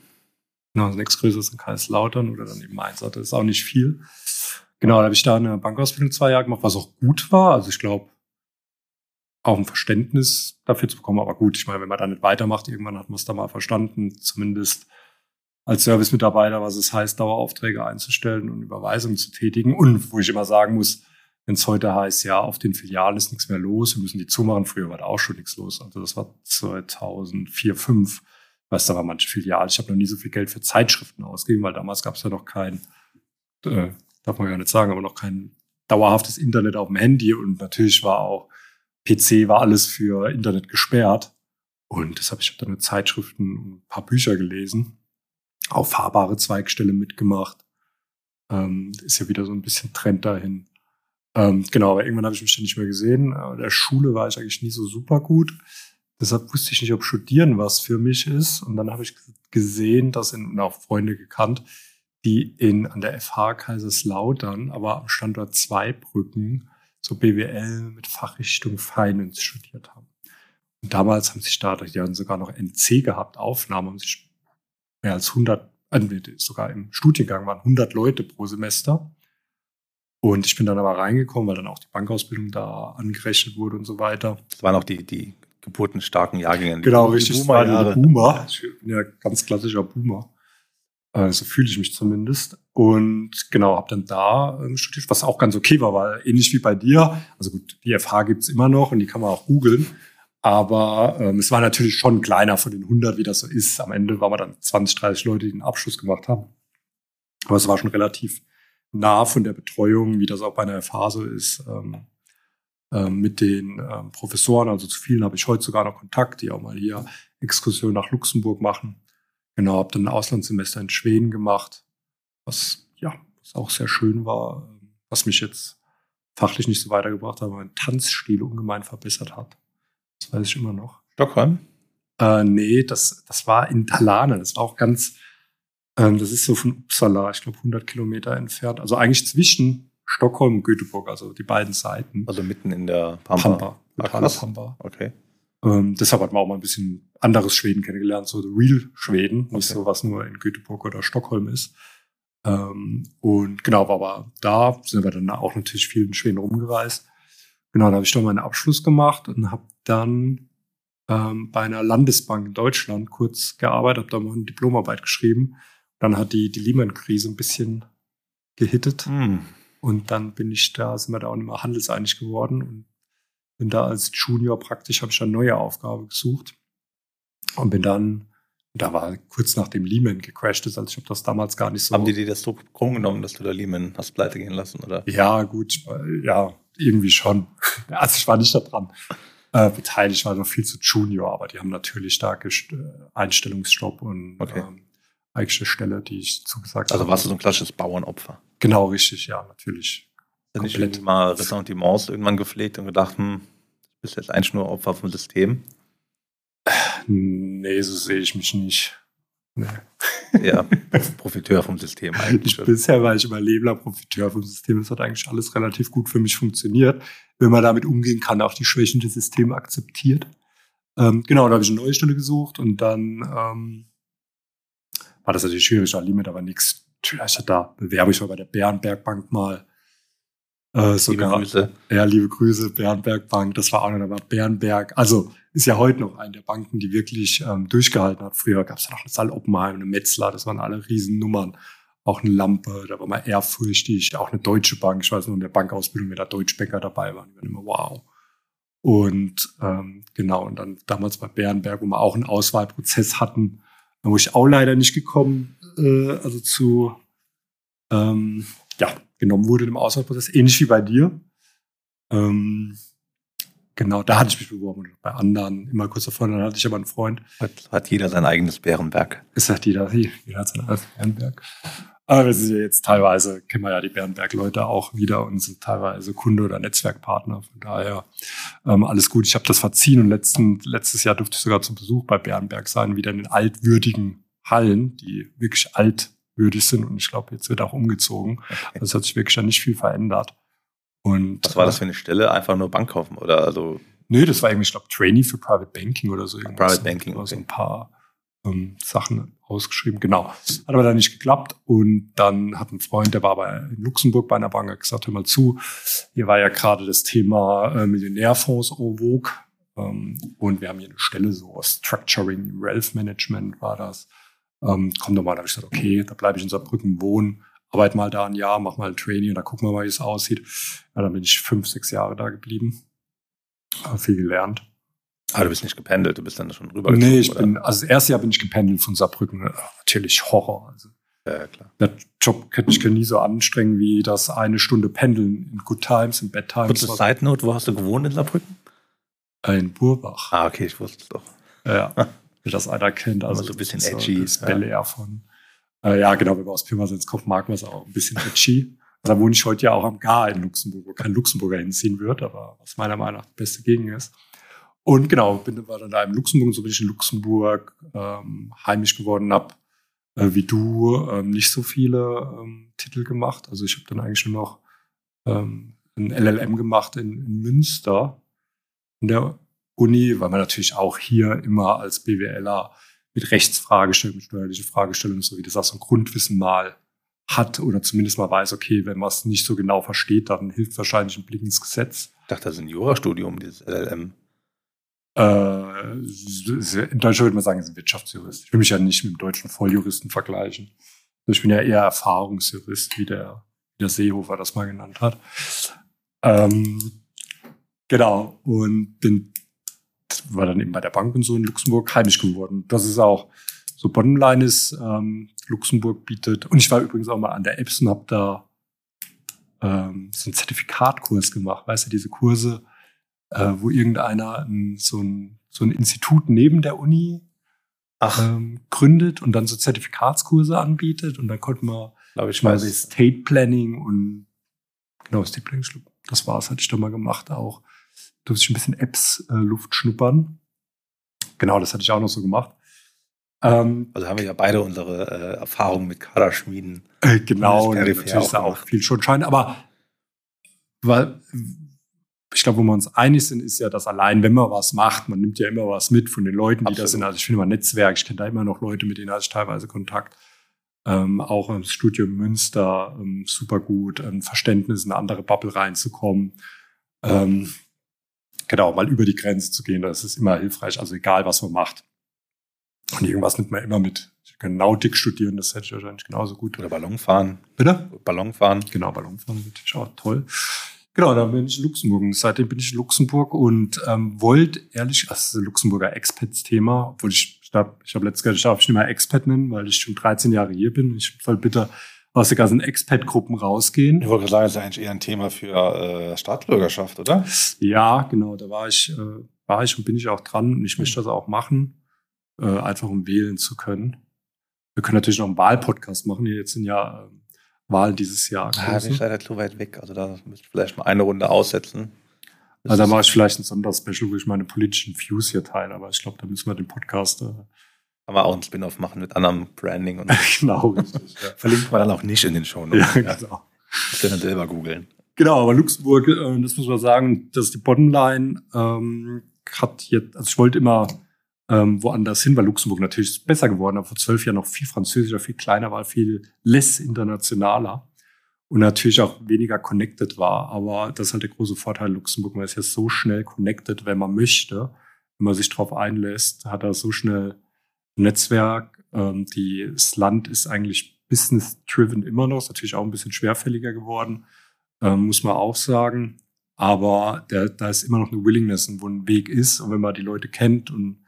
Genau, das nächstgrößere ist in Kaiserslautern oder dann eben Mainz. Das ist auch nicht viel. Genau, da habe ich da eine Bankausbildung zwei Jahre gemacht, was auch gut war. Also ich glaube, auch ein Verständnis dafür zu bekommen. Aber gut, ich meine, wenn man da nicht weitermacht, irgendwann hat man es da mal verstanden, zumindest als Servicemitarbeiter, was es heißt, Daueraufträge einzustellen und Überweisungen zu tätigen. Und wo ich immer sagen muss, wenn es heute heißt, ja, auf den Filialen ist nichts mehr los, wir müssen die zumachen. Früher war da auch schon nichts los. Also das war 2004, 2005. Weißt da war manche Filialen. Ich habe noch nie so viel Geld für Zeitschriften ausgegeben, weil damals gab es ja noch kein, äh, darf man gar nicht sagen, aber noch kein dauerhaftes Internet auf dem Handy. Und natürlich war auch PC war alles für Internet gesperrt. Und deshalb ich habe da nur Zeitschriften und ein paar Bücher gelesen. Auf fahrbare Zweigstelle mitgemacht. Ähm, ist ja wieder so ein bisschen Trend dahin. Ähm, genau, aber irgendwann habe ich mich dann nicht mehr gesehen. In der Schule war ich eigentlich nie so super gut. Deshalb wusste ich nicht, ob Studieren was für mich ist. Und dann habe ich gesehen, dass in, und auch Freunde gekannt, die in, an der FH Kaiserslautern, aber am Standort Zweibrücken, so BWL mit Fachrichtung Finance studiert haben. Und damals haben sich da, die haben sogar noch NC gehabt, Aufnahmen, haben sich mehr als 100, äh, sogar im Studiengang waren 100 Leute pro Semester. Und ich bin dann aber reingekommen, weil dann auch die Bankausbildung da angerechnet wurde und so weiter. Das waren auch die, die geburtenstarken Jahrgänge. Genau, richtig. Waren die Boomer. Ich bin ja ganz klassischer Boomer. Äh, so fühle ich mich zumindest. Und genau, habe dann da ähm, studiert, was auch ganz okay war, weil ähnlich wie bei dir, also gut, die FH gibt's immer noch und die kann man auch googeln. Aber ähm, es war natürlich schon kleiner von den 100, wie das so ist. Am Ende waren wir dann 20, 30 Leute, die den Abschluss gemacht haben. Aber es war schon relativ nah von der Betreuung, wie das auch bei einer Phase ist, ähm, ähm, mit den ähm, Professoren. Also zu vielen habe ich heute sogar noch Kontakt, die auch mal hier Exkursionen nach Luxemburg machen. Genau, habe dann ein Auslandssemester in Schweden gemacht, was ja was auch sehr schön war, was mich jetzt fachlich nicht so weitergebracht hat, aber mein Tanzstil ungemein verbessert hat. Das weiß ich immer noch. Stockholm? Äh, nee, das, das war in Talane. Das war auch ganz, ähm, das ist so von Uppsala, ich glaube 100 Kilometer entfernt. Also eigentlich zwischen Stockholm und Göteborg, also die beiden Seiten. Also mitten in der Pampa. Pampa, Ach, Pampa. Okay. Ähm, deshalb hat man auch mal ein bisschen anderes Schweden kennengelernt, so Real Schweden, nicht so was nur in Göteborg oder Stockholm ist. Ähm, und genau, war aber da sind wir dann auch natürlich viel in Schweden rumgereist. Genau, da habe ich dann meinen Abschluss gemacht und habe dann ähm, bei einer Landesbank in Deutschland kurz gearbeitet, habe da mal eine Diplomarbeit geschrieben dann hat die, die Lehman-Krise ein bisschen gehittet. Mm. Und dann bin ich da, sind wir da auch nicht mehr handelseinig geworden und bin da als Junior praktisch, habe ich dann neue Aufgabe gesucht und bin dann, da war kurz nach dem Lehman gecrashed ist, also ich habe das damals gar nicht so. Haben die dir das so krumm genommen, dass du da Lehman hast pleite gehen lassen, oder? Ja, gut, ja, irgendwie schon. Also ich war nicht da dran äh, beteiligt, war noch viel zu Junior, aber die haben natürlich starke äh, Einstellungsstopp und okay. ähm, eigene Stelle, die ich zugesagt also habe. Also warst du so ein klassisches Bauernopfer? Genau, richtig, ja, natürlich. Hast du nicht mal Ressentiments irgendwann gepflegt und gedacht, hm, du bist jetzt eigentlich nur Opfer vom System? Nee, so sehe ich mich nicht. Nee. Ja, Profiteur vom System eigentlich. Ich, bisher war ich überlebender Profiteur vom System. Es hat eigentlich alles relativ gut für mich funktioniert. Wenn man damit umgehen kann, auch die Schwächen des Systems akzeptiert. Ähm, genau, da habe ich eine neue Stelle gesucht und dann ähm, war das natürlich schwierig, da Limit aber nichts. Ich hatte da bewerbe ich mal bei der Bärenbergbank mal. Äh, sogar, liebe Grüße. Ja, liebe Grüße, Bärenbergbank. Das war auch noch, war Bärenberg. Also ist ja heute noch eine der Banken, die wirklich ähm, durchgehalten hat. Früher gab es ja noch eine Saal Oppenheim, eine Metzler, das waren alle Riesennummern. Auch eine Lampe, da war mal ehrfürchtig. Auch eine Deutsche Bank, ich weiß nur in der Bankausbildung, wenn da Deutschbäcker dabei waren, die waren immer wow. Und ähm, genau, und dann damals bei Bärenberg, wo wir auch einen Auswahlprozess hatten, wo ich auch leider nicht gekommen, äh, also zu, ähm, ja, genommen wurde im Auswahlprozess, ähnlich wie bei dir. Ähm, genau, da hatte ich mich beworben und bei anderen immer kurz davor, dann hatte ich aber einen Freund. Hat, hat jeder sein eigenes Bärenberg. Es hat jeder, jeder hat sein eigenes Bärenberg. Aber wir sind ja jetzt teilweise, kennen wir ja die Bernberg-Leute auch wieder und sind teilweise Kunde oder Netzwerkpartner. Von daher ähm, alles gut. Ich habe das verziehen und letzten, letztes Jahr durfte ich sogar zum Besuch bei Bernberg sein, wieder in den altwürdigen Hallen, die wirklich altwürdig sind. Und ich glaube, jetzt wird auch umgezogen. Also es hat sich wirklich ja nicht viel verändert. Und, Was war das für eine Stelle? Einfach nur Bank kaufen oder also? Nö, das war irgendwie, ich glaube, Trainee für Private Banking oder so. Private Banking, okay. So ein paar ähm, Sachen ausgeschrieben. Genau. Hat aber dann nicht geklappt. Und dann hat ein Freund, der war bei, in Luxemburg bei einer Bank, hat gesagt, hör mal zu, hier war ja gerade das Thema äh, Millionärfonds en vogue. Ähm, und wir haben hier eine Stelle so Structuring, Wealth Management war das. Ähm, komm doch mal, da habe ich gesagt, okay, da bleibe ich in Saarbrücken wohnen, arbeite mal da ein Jahr, mach mal ein Training und da gucken wir mal, wie es aussieht. Ja, dann bin ich fünf, sechs Jahre da geblieben. Habe viel gelernt. Ah, du bist nicht gependelt, du bist dann schon rüber. Nee, ich oder? bin, also das erste Jahr bin ich gependelt von Saarbrücken. Natürlich Horror. Also, ja, klar. Der Job könnte ich nie so anstrengen wie das eine Stunde pendeln in Good Times, in Bad Times. Kurze Side Note, wo hast du gewohnt in Saarbrücken? In Burbach. Ah, okay, ich wusste es doch. Ja, wie das einer kennt. Also so ein bisschen edgy. Das Bel Air von, Äh, ja, genau, wenn man aus Pirmasens kommt, mag man es auch ein bisschen edgy. Da wohne ich heute ja auch am Gar in Luxemburg, wo kein Luxemburger hinziehen wird, aber was meiner Meinung nach die beste Gegend ist. Und genau, bin war dann da im Luxemburg und so bin ich in Luxemburg ähm, heimisch geworden, hab äh, wie du ähm, nicht so viele ähm, Titel gemacht. Also ich habe dann eigentlich nur noch ähm, ein LLM gemacht in, in Münster in der Uni, weil man natürlich auch hier immer als BWLer mit Rechtsfragestellungen, mit steuerlichen Fragestellungen, so wie das auch so ein Grundwissen mal hat oder zumindest mal weiß, okay, wenn man es nicht so genau versteht, dann hilft wahrscheinlich ein Blick ins Gesetz. Ich dachte, das ist ein Jurastudium, dieses LLM. Äh, in Deutschland würde man sagen, ist ein Wirtschaftsjurist. Ich will mich ja nicht mit dem deutschen Volljuristen vergleichen. Ich bin ja eher Erfahrungsjurist, wie der, wie der Seehofer das mal genannt hat. Ähm, genau. Und bin, war dann eben bei der Bank und so in Luxemburg heimisch geworden. Das ist auch, so Bottomline ist, ähm, Luxemburg bietet, und ich war übrigens auch mal an der Epson, habe da ähm, so einen Zertifikatkurs gemacht, weißt du, diese Kurse, äh, wo irgendeiner ein, so, ein, so ein Institut neben der Uni ähm, gründet und dann so Zertifikatskurse anbietet. Und dann konnte man, glaube ich, mal State Planning und genau State Planning, das war's, hatte ich da mal gemacht auch. Durfte ich ein bisschen Apps äh, Luft schnuppern. Genau, das hatte ich auch noch so gemacht. Ähm, also haben wir ja beide unsere äh, Erfahrungen mit Kaderschmieden. Äh, genau, natürlich ist da auch viel schon schein, aber weil ich glaube, wo wir uns einig sind, ist ja, dass allein, wenn man was macht, man nimmt ja immer was mit von den Leuten, die Absolut. da sind. Also ich finde mal Netzwerk, ich kenne da immer noch Leute, mit denen hatte ich teilweise Kontakt. Ähm, auch im Studium Münster ähm, super gut, ein Verständnis, in eine andere Bubble reinzukommen. Ähm, genau, mal über die Grenze zu gehen, das ist immer hilfreich, also egal, was man macht. Und irgendwas nimmt man immer mit. Ich kann Nautik studieren, das hätte ich wahrscheinlich genauso gut. Oder Ballonfahren. Bitte? Ballonfahren. Genau, Ballonfahren natürlich auch toll. Genau, dann bin ich in Luxemburg. Und seitdem bin ich in Luxemburg und ähm, wollte ehrlich, das ist ein Luxemburger Expats-Thema, obwohl ich, ich habe ich hab letztes Jahr, ich darf mich nicht mehr Expat nennen, weil ich schon 13 Jahre hier bin. Ich soll bitte aus den ganzen Expat-Gruppen rausgehen. Ich wollte sagen, das ist eigentlich eher ein Thema für äh, Staatsbürgerschaft, oder? Ja, genau, da war ich, äh, war ich und bin ich auch dran und ich möchte das auch machen, äh, einfach um wählen zu können. Wir können natürlich noch einen Wahlpodcast machen. Hier jetzt sind ja äh, Wahlen dieses Jahr. Ah, bin ich leider zu weit weg. Also da müsste ich vielleicht mal eine Runde aussetzen. Das also da mache ich vielleicht ein Sonderspecial, wo ich meine politischen Views hier teile, aber ich glaube, da müssen wir den Podcast. Äh Kann man auch einen Spin-off machen mit anderem Branding und genau, richtig, ja. verlinkt man dann auch nicht in den Show Ja, genau. Muss dann selber googeln. Genau, aber Luxemburg, äh, das muss man sagen, das ist die Bottomline. Ähm, hat jetzt, also ich wollte immer ähm, woanders hin, weil Luxemburg natürlich besser geworden, aber vor zwölf Jahren noch viel französischer, viel kleiner war, viel less internationaler und natürlich auch weniger connected war. Aber das ist halt der große Vorteil Luxemburg. Man ist ja so schnell connected, wenn man möchte. Wenn man sich darauf einlässt, hat er so schnell Netzwerk. Ähm, die, das Land ist eigentlich business-driven immer noch. Ist natürlich auch ein bisschen schwerfälliger geworden, ähm, muss man auch sagen. Aber der, da ist immer noch eine Willingness, wo ein Weg ist. Und wenn man die Leute kennt und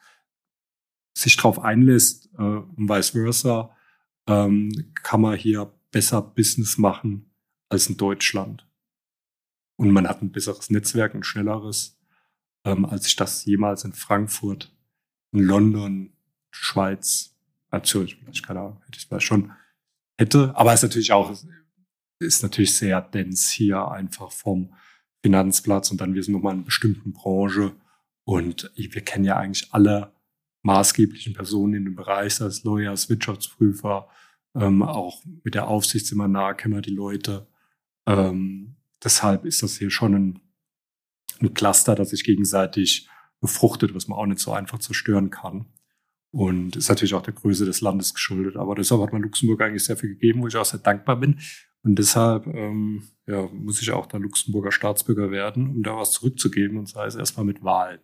sich darauf einlässt äh, und vice versa, ähm, kann man hier besser Business machen als in Deutschland. Und man hat ein besseres Netzwerk, ein schnelleres, ähm, als ich das jemals in Frankfurt, in London, Schweiz, natürlich, vielleicht keine Ahnung, hätte ich vielleicht schon hätte. Aber es ist natürlich auch, ist natürlich sehr dense hier einfach vom Finanzplatz und dann wir sind nochmal in einer bestimmten Branche und wir kennen ja eigentlich alle maßgeblichen Personen in dem Bereich, sei es Lawyers, Wirtschaftsprüfer, ähm, auch mit der Aufsicht immer nah, kennen wir die Leute. Ähm, deshalb ist das hier schon ein, ein Cluster, das sich gegenseitig befruchtet, was man auch nicht so einfach zerstören kann. Und ist natürlich auch der Größe des Landes geschuldet. Aber deshalb hat man Luxemburg eigentlich sehr viel gegeben, wo ich auch sehr dankbar bin. Und deshalb ähm, ja, muss ich auch da Luxemburger Staatsbürger werden, um da was zurückzugeben und sei es erstmal mit Wahlen.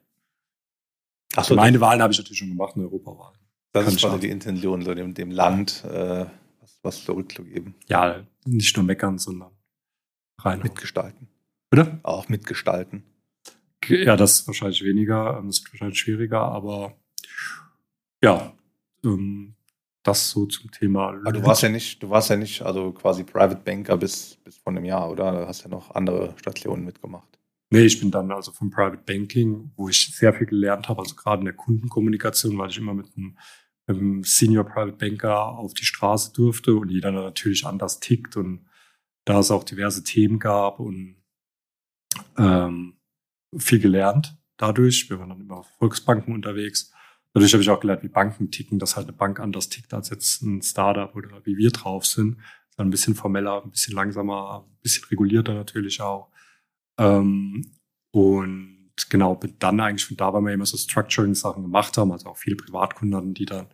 Ach so, meine Wahlen habe ich natürlich schon gemacht, eine Europawahl. Das Kann ist quasi die Intention, so dem, dem Land äh, was, was zurückzugeben. Ja, nicht nur meckern, sondern rein. Mitgestalten. Bitte? Auch mitgestalten. Ja, das ist wahrscheinlich weniger, das ist wahrscheinlich schwieriger, aber ja, ähm, das so zum Thema. Aber du warst ja nicht, du warst ja nicht, also quasi Private Banker bis, bis vor einem Jahr, oder? Du hast ja noch andere Stationen mitgemacht. Nee, ich bin dann also vom Private Banking, wo ich sehr viel gelernt habe, also gerade in der Kundenkommunikation, weil ich immer mit einem ähm, Senior Private Banker auf die Straße durfte und jeder natürlich anders tickt und da es auch diverse Themen gab und ähm, viel gelernt dadurch. Wir waren dann immer auf Volksbanken unterwegs. Dadurch habe ich auch gelernt, wie Banken ticken, dass halt eine Bank anders tickt als jetzt ein Startup oder wie wir drauf sind. Dann ein bisschen formeller, ein bisschen langsamer, ein bisschen regulierter natürlich auch. Ähm, und genau, dann eigentlich von da, weil wir immer so Structuring-Sachen gemacht haben, also auch viele Privatkunden, die dann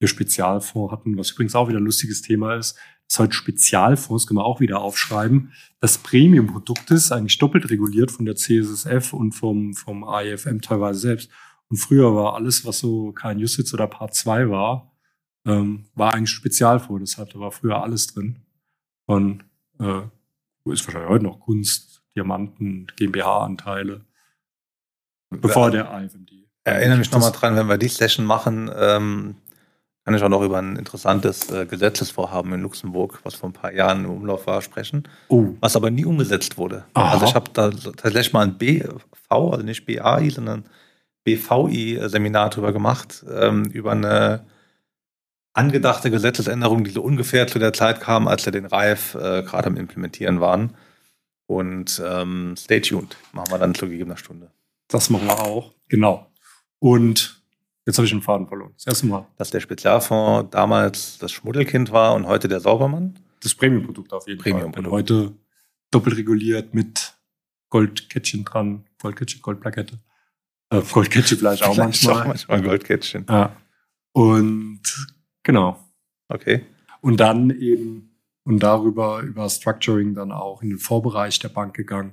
ihr Spezialfonds hatten, was übrigens auch wieder ein lustiges Thema ist. Das heute Spezialfonds können wir auch wieder aufschreiben. Das Premium-Produkt ist eigentlich doppelt reguliert von der CSSF und vom, vom AIFM teilweise selbst. Und früher war alles, was so kein Usage oder Part 2 war, ähm, war eigentlich Spezialfonds. Deshalb da war früher alles drin. Und äh, ist wahrscheinlich heute noch Kunst, Diamanten, GmbH-Anteile. Bevor der AFMD. Erinnere mich nochmal dran, wenn wir die Session machen, ähm, kann ich auch noch über ein interessantes äh, Gesetzesvorhaben in Luxemburg, was vor ein paar Jahren im Umlauf war, sprechen, oh. was aber nie umgesetzt wurde. Aha. Also ich habe da tatsächlich mal ein BV, also nicht BAI, sondern BVI-Seminar drüber gemacht, ähm, über eine angedachte Gesetzesänderung, die so ungefähr zu der Zeit kam, als wir den Reif äh, gerade am Implementieren waren. Und ähm, stay tuned, machen wir dann zu gegebener Stunde. Das machen wir auch, genau. Und Jetzt habe ich einen Faden verloren. Das erste Mal. Dass der Spezialfonds damals das Schmuddelkind war und heute der Saubermann? Das Premium-Produkt auf jeden Premium Fall. Und heute doppelt reguliert mit Goldkettchen dran, Goldkettchen, Goldplakette. Äh, Goldkettchen vielleicht auch manchmal. auch manchmal Goldkettchen. Ja. Und genau. Okay. Und dann eben und darüber über Structuring dann auch in den Vorbereich der Bank gegangen.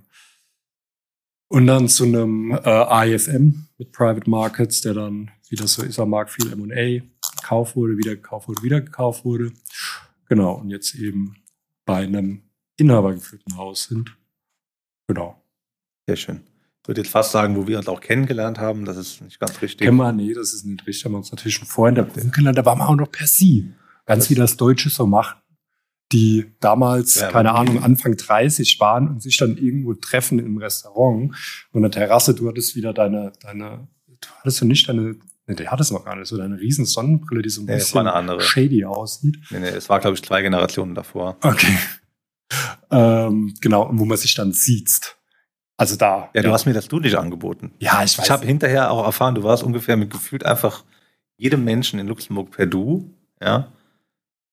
Und dann zu einem äh, IFM mit Private Markets, der dann, wie das so ist am Markt, viel M&A gekauft wurde, wieder gekauft wurde, wieder gekauft wurde. Genau, und jetzt eben bei einem inhabergeführten Haus sind. Genau. Sehr schön. Ich würde jetzt fast sagen, wo wir uns auch kennengelernt haben, das ist nicht ganz richtig. Kennen wir, nee, das ist nicht richtig. Haben wir uns natürlich schon vorhin der kennengelernt, da waren wir auch noch per Sie. Ganz das wie das Deutsche so macht die damals, ja, keine Ahnung, Anfang 30 waren und sich dann irgendwo treffen im Restaurant und der Terrasse, du hattest wieder deine, deine, du hattest du nicht deine, nee, die hattest du noch gar nicht, so deine riesen Sonnenbrille, die so ein nee, bisschen shady aussieht. Nee, nee, es war, glaube ich, zwei Generationen davor. Okay. ähm, genau, wo man sich dann sieht. Also da. Ja, du ja. hast mir das du nicht angeboten. Ja, ich weiß. Ich habe hinterher auch erfahren, du warst ungefähr mit gefühlt einfach jedem Menschen in Luxemburg per Du, ja.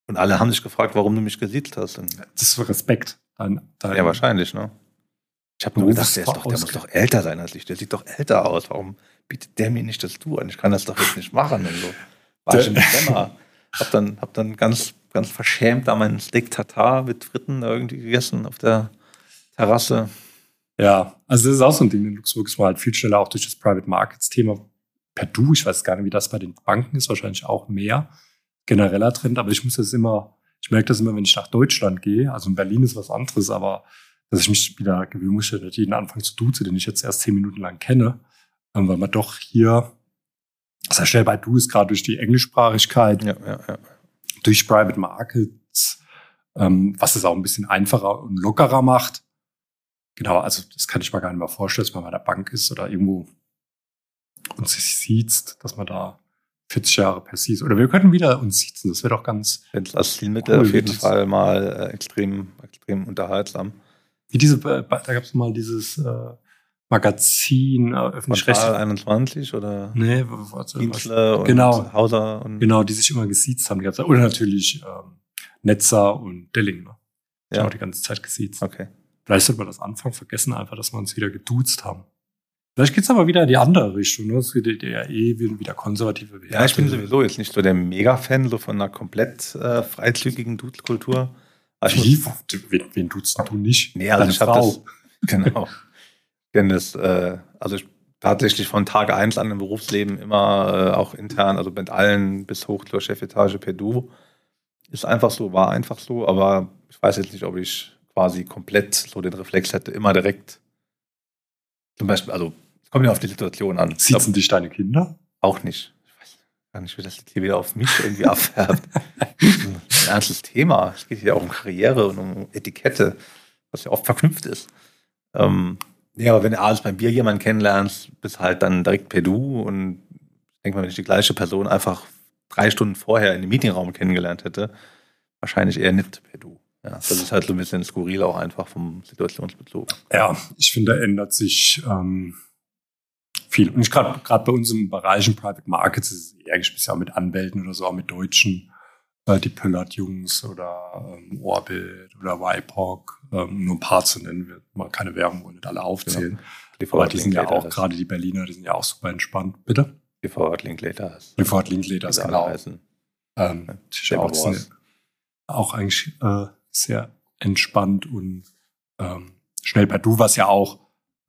Und alle haben sich gefragt, warum du mich gesiezt hast. Und das ist Respekt. Dein, dein ja, wahrscheinlich, ne? Ich habe nur gedacht, der, doch, der muss doch älter sein als ich. Der sieht doch älter aus. Warum bietet der mir nicht das Du an? Ich kann das doch jetzt nicht machen. Und so. War ich im Dezember. Hab dann, hab dann ganz, ganz verschämt da meinen Steak Tartar mit Fritten irgendwie gegessen auf der Terrasse. Ja, also das ist auch so ein Ding in Luxemburg. Es war halt viel schneller auch durch das Private Markets Thema per Du. Ich weiß gar nicht, wie das bei den Banken ist. Wahrscheinlich auch mehr genereller Trend, aber ich muss das immer, ich merke das immer, wenn ich nach Deutschland gehe, also in Berlin ist was anderes, aber dass ich mich wieder gewöhnen muss, dass jeden Anfang zu duzen, den ich jetzt erst zehn Minuten lang kenne, weil man doch hier sehr schnell bei Du ist, gerade durch die Englischsprachigkeit, ja, ja, ja. durch Private Markets, ähm, was es auch ein bisschen einfacher und lockerer macht. Genau, also das kann ich mir gar nicht mehr vorstellen, dass man bei der Bank ist oder irgendwo und sich sieht, dass man da 40 Jahre per Season. Oder wir könnten wieder uns sitzen, das wäre doch ganz. Das Zielmittel cool, auf jeden Fall mal äh, extrem, extrem unterhaltsam. Wie diese, äh, da gab es mal dieses äh, Magazin, äh, öffentlich-rechtlich. 21 oder? Nee, was, Dienstler und genau, Hauser und. Genau, die sich immer gesiezt haben. Die. Oder natürlich ähm, Netzer und Delling. Ne? Die ja. auch die ganze Zeit gesiezt. Okay. Vielleicht sollten wir das Anfang vergessen, einfach, dass wir uns wieder geduzt haben. Vielleicht geht's aber wieder in die andere Richtung. Ne? Es wird ja eh wieder konservative Werte. Ja, ich bin sowieso jetzt nicht so der Mega-Fan so von einer komplett äh, freizügigen Dutzkultur. Also Wie? Wen, wen duzt du nicht? Nee, also Deine ich habe das, genau. Denn das, äh, also ich, tatsächlich von Tag eins an im Berufsleben immer äh, auch intern, also mit allen bis hoch zur Chefetage per Du. Ist einfach so, war einfach so, aber ich weiß jetzt nicht, ob ich quasi komplett so den Reflex hätte, immer direkt zum Beispiel, also Kommt ja auf die Situation an. Sitzen dich deine Kinder? Auch nicht. Ich weiß gar nicht, wie das hier wieder auf mich irgendwie abfärbt. ein ernstes Thema. Es geht hier auch um Karriere und um Etikette, was ja oft verknüpft ist. Ähm, ja, aber wenn du abends beim Bier jemanden kennenlernst, bist halt dann direkt per Du und ich denke mal, wenn ich die gleiche Person einfach drei Stunden vorher in dem Meetingraum kennengelernt hätte, wahrscheinlich eher nicht per Du. Ja, das ist halt so ein bisschen skurril auch einfach vom Situationsbezug. Ja, ich finde, da ändert sich ähm, viel. Und gerade gerade bei uns im Bereich im Private Markets ist es eher speziell mit Anwälten oder so, auch mit Deutschen, äh, die Pöllert-Jungs oder ähm, Orbit oder WIPOC, ähm, nur ein paar zu nennen, wir mal keine Werbung wollen nicht alle aufzählen. Genau. Aber die sind ja auch, gerade die Berliner, die sind ja auch super entspannt. Bitte? Default Linklater. Default Linklater, Also genau. heißen. Ähm, Ja, die auch, auch eigentlich äh, sehr entspannt und ähm, schnell per Du, was ja auch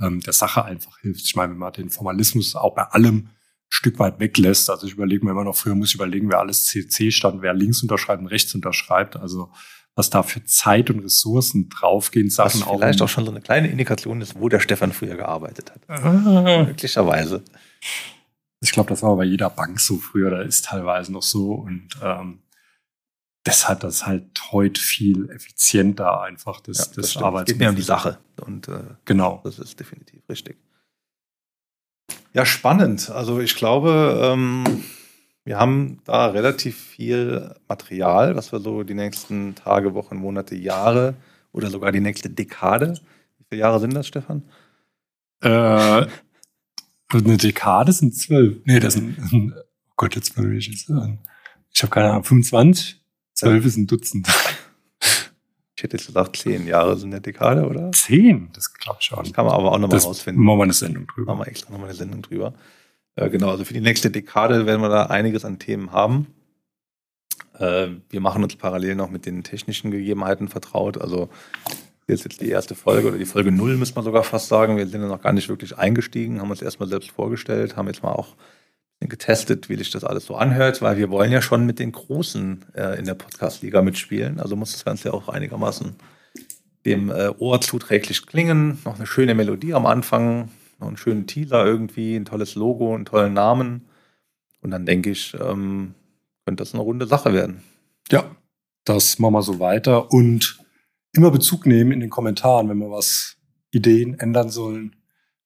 ähm, der Sache einfach hilft. Ich meine, wenn man den Formalismus auch bei allem ein Stück weit weglässt, also ich überlege mir immer noch, früher muss ich überlegen, wer alles CC stand, wer links unterschreibt und rechts unterschreibt, also was da für Zeit und Ressourcen draufgehen, Was Sachen vielleicht auch. auch schon so eine kleine Indikation ist, wo der Stefan früher gearbeitet hat. Ah. Möglicherweise. Ich glaube, das war bei jeder Bank so früher, da ist teilweise noch so und ähm, das ist halt heute viel effizienter einfach das, Ja, das, das. Arbeits geht mir um die Sache. Und äh, Genau. das ist definitiv richtig. Ja, spannend. Also ich glaube, ähm, wir haben da relativ viel Material, was wir so die nächsten Tage, Wochen, Monate, Jahre oder sogar die nächste Dekade. Wie viele Jahre sind das, Stefan? Äh, eine Dekade sind zwölf. Nee, das sind, oh Gott, jetzt will ich es. Ich habe keine Ahnung, 25? Zwölf ist ein Dutzend. Ich hätte jetzt gesagt, zehn Jahre sind eine Dekade, oder? Zehn, das glaube ich Das schon. kann man aber auch nochmal rausfinden. machen wir eine Sendung Machen drüber. wir extra nochmal eine Sendung drüber. Äh, genau, also für die nächste Dekade werden wir da einiges an Themen haben. Äh, wir machen uns parallel noch mit den technischen Gegebenheiten vertraut. Also hier ist jetzt die erste Folge oder die Folge null, müsste man sogar fast sagen. Wir sind ja noch gar nicht wirklich eingestiegen, haben uns erstmal selbst vorgestellt, haben jetzt mal auch getestet, wie sich das alles so anhört, weil wir wollen ja schon mit den Großen äh, in der Podcast-Liga mitspielen. Also muss das Ganze ja auch einigermaßen dem äh, Ohr zuträglich klingen. Noch eine schöne Melodie am Anfang, noch einen schönen Teaser irgendwie, ein tolles Logo, einen tollen Namen. Und dann denke ich, ähm, könnte das eine runde Sache werden. Ja, das machen wir so weiter und immer Bezug nehmen in den Kommentaren, wenn wir was Ideen ändern sollen,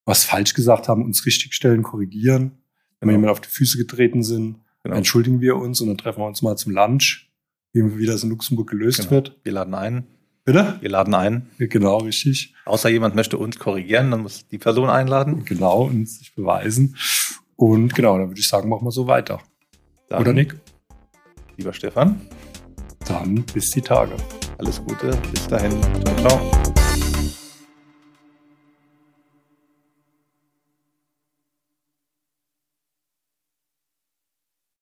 was falsch gesagt haben, uns richtigstellen, korrigieren. Wenn wir Genau. jemand auf die Füße getreten sind, Genau. entschuldigen wir uns und dann treffen wir uns mal zum Lunch, wie, wie das in Luxemburg gelöst Genau. wird. Wir laden ein. Bitte? Wir laden ein. Genau, richtig. Außer jemand möchte uns korrigieren, dann muss die Person einladen. Genau, und sich beweisen. Und genau, dann würde ich sagen, machen wir so weiter. Dann, Oder Nick? Lieber Stefan, Dann bis die Tage. alles Gute. Bis dahin. Ciao, ciao.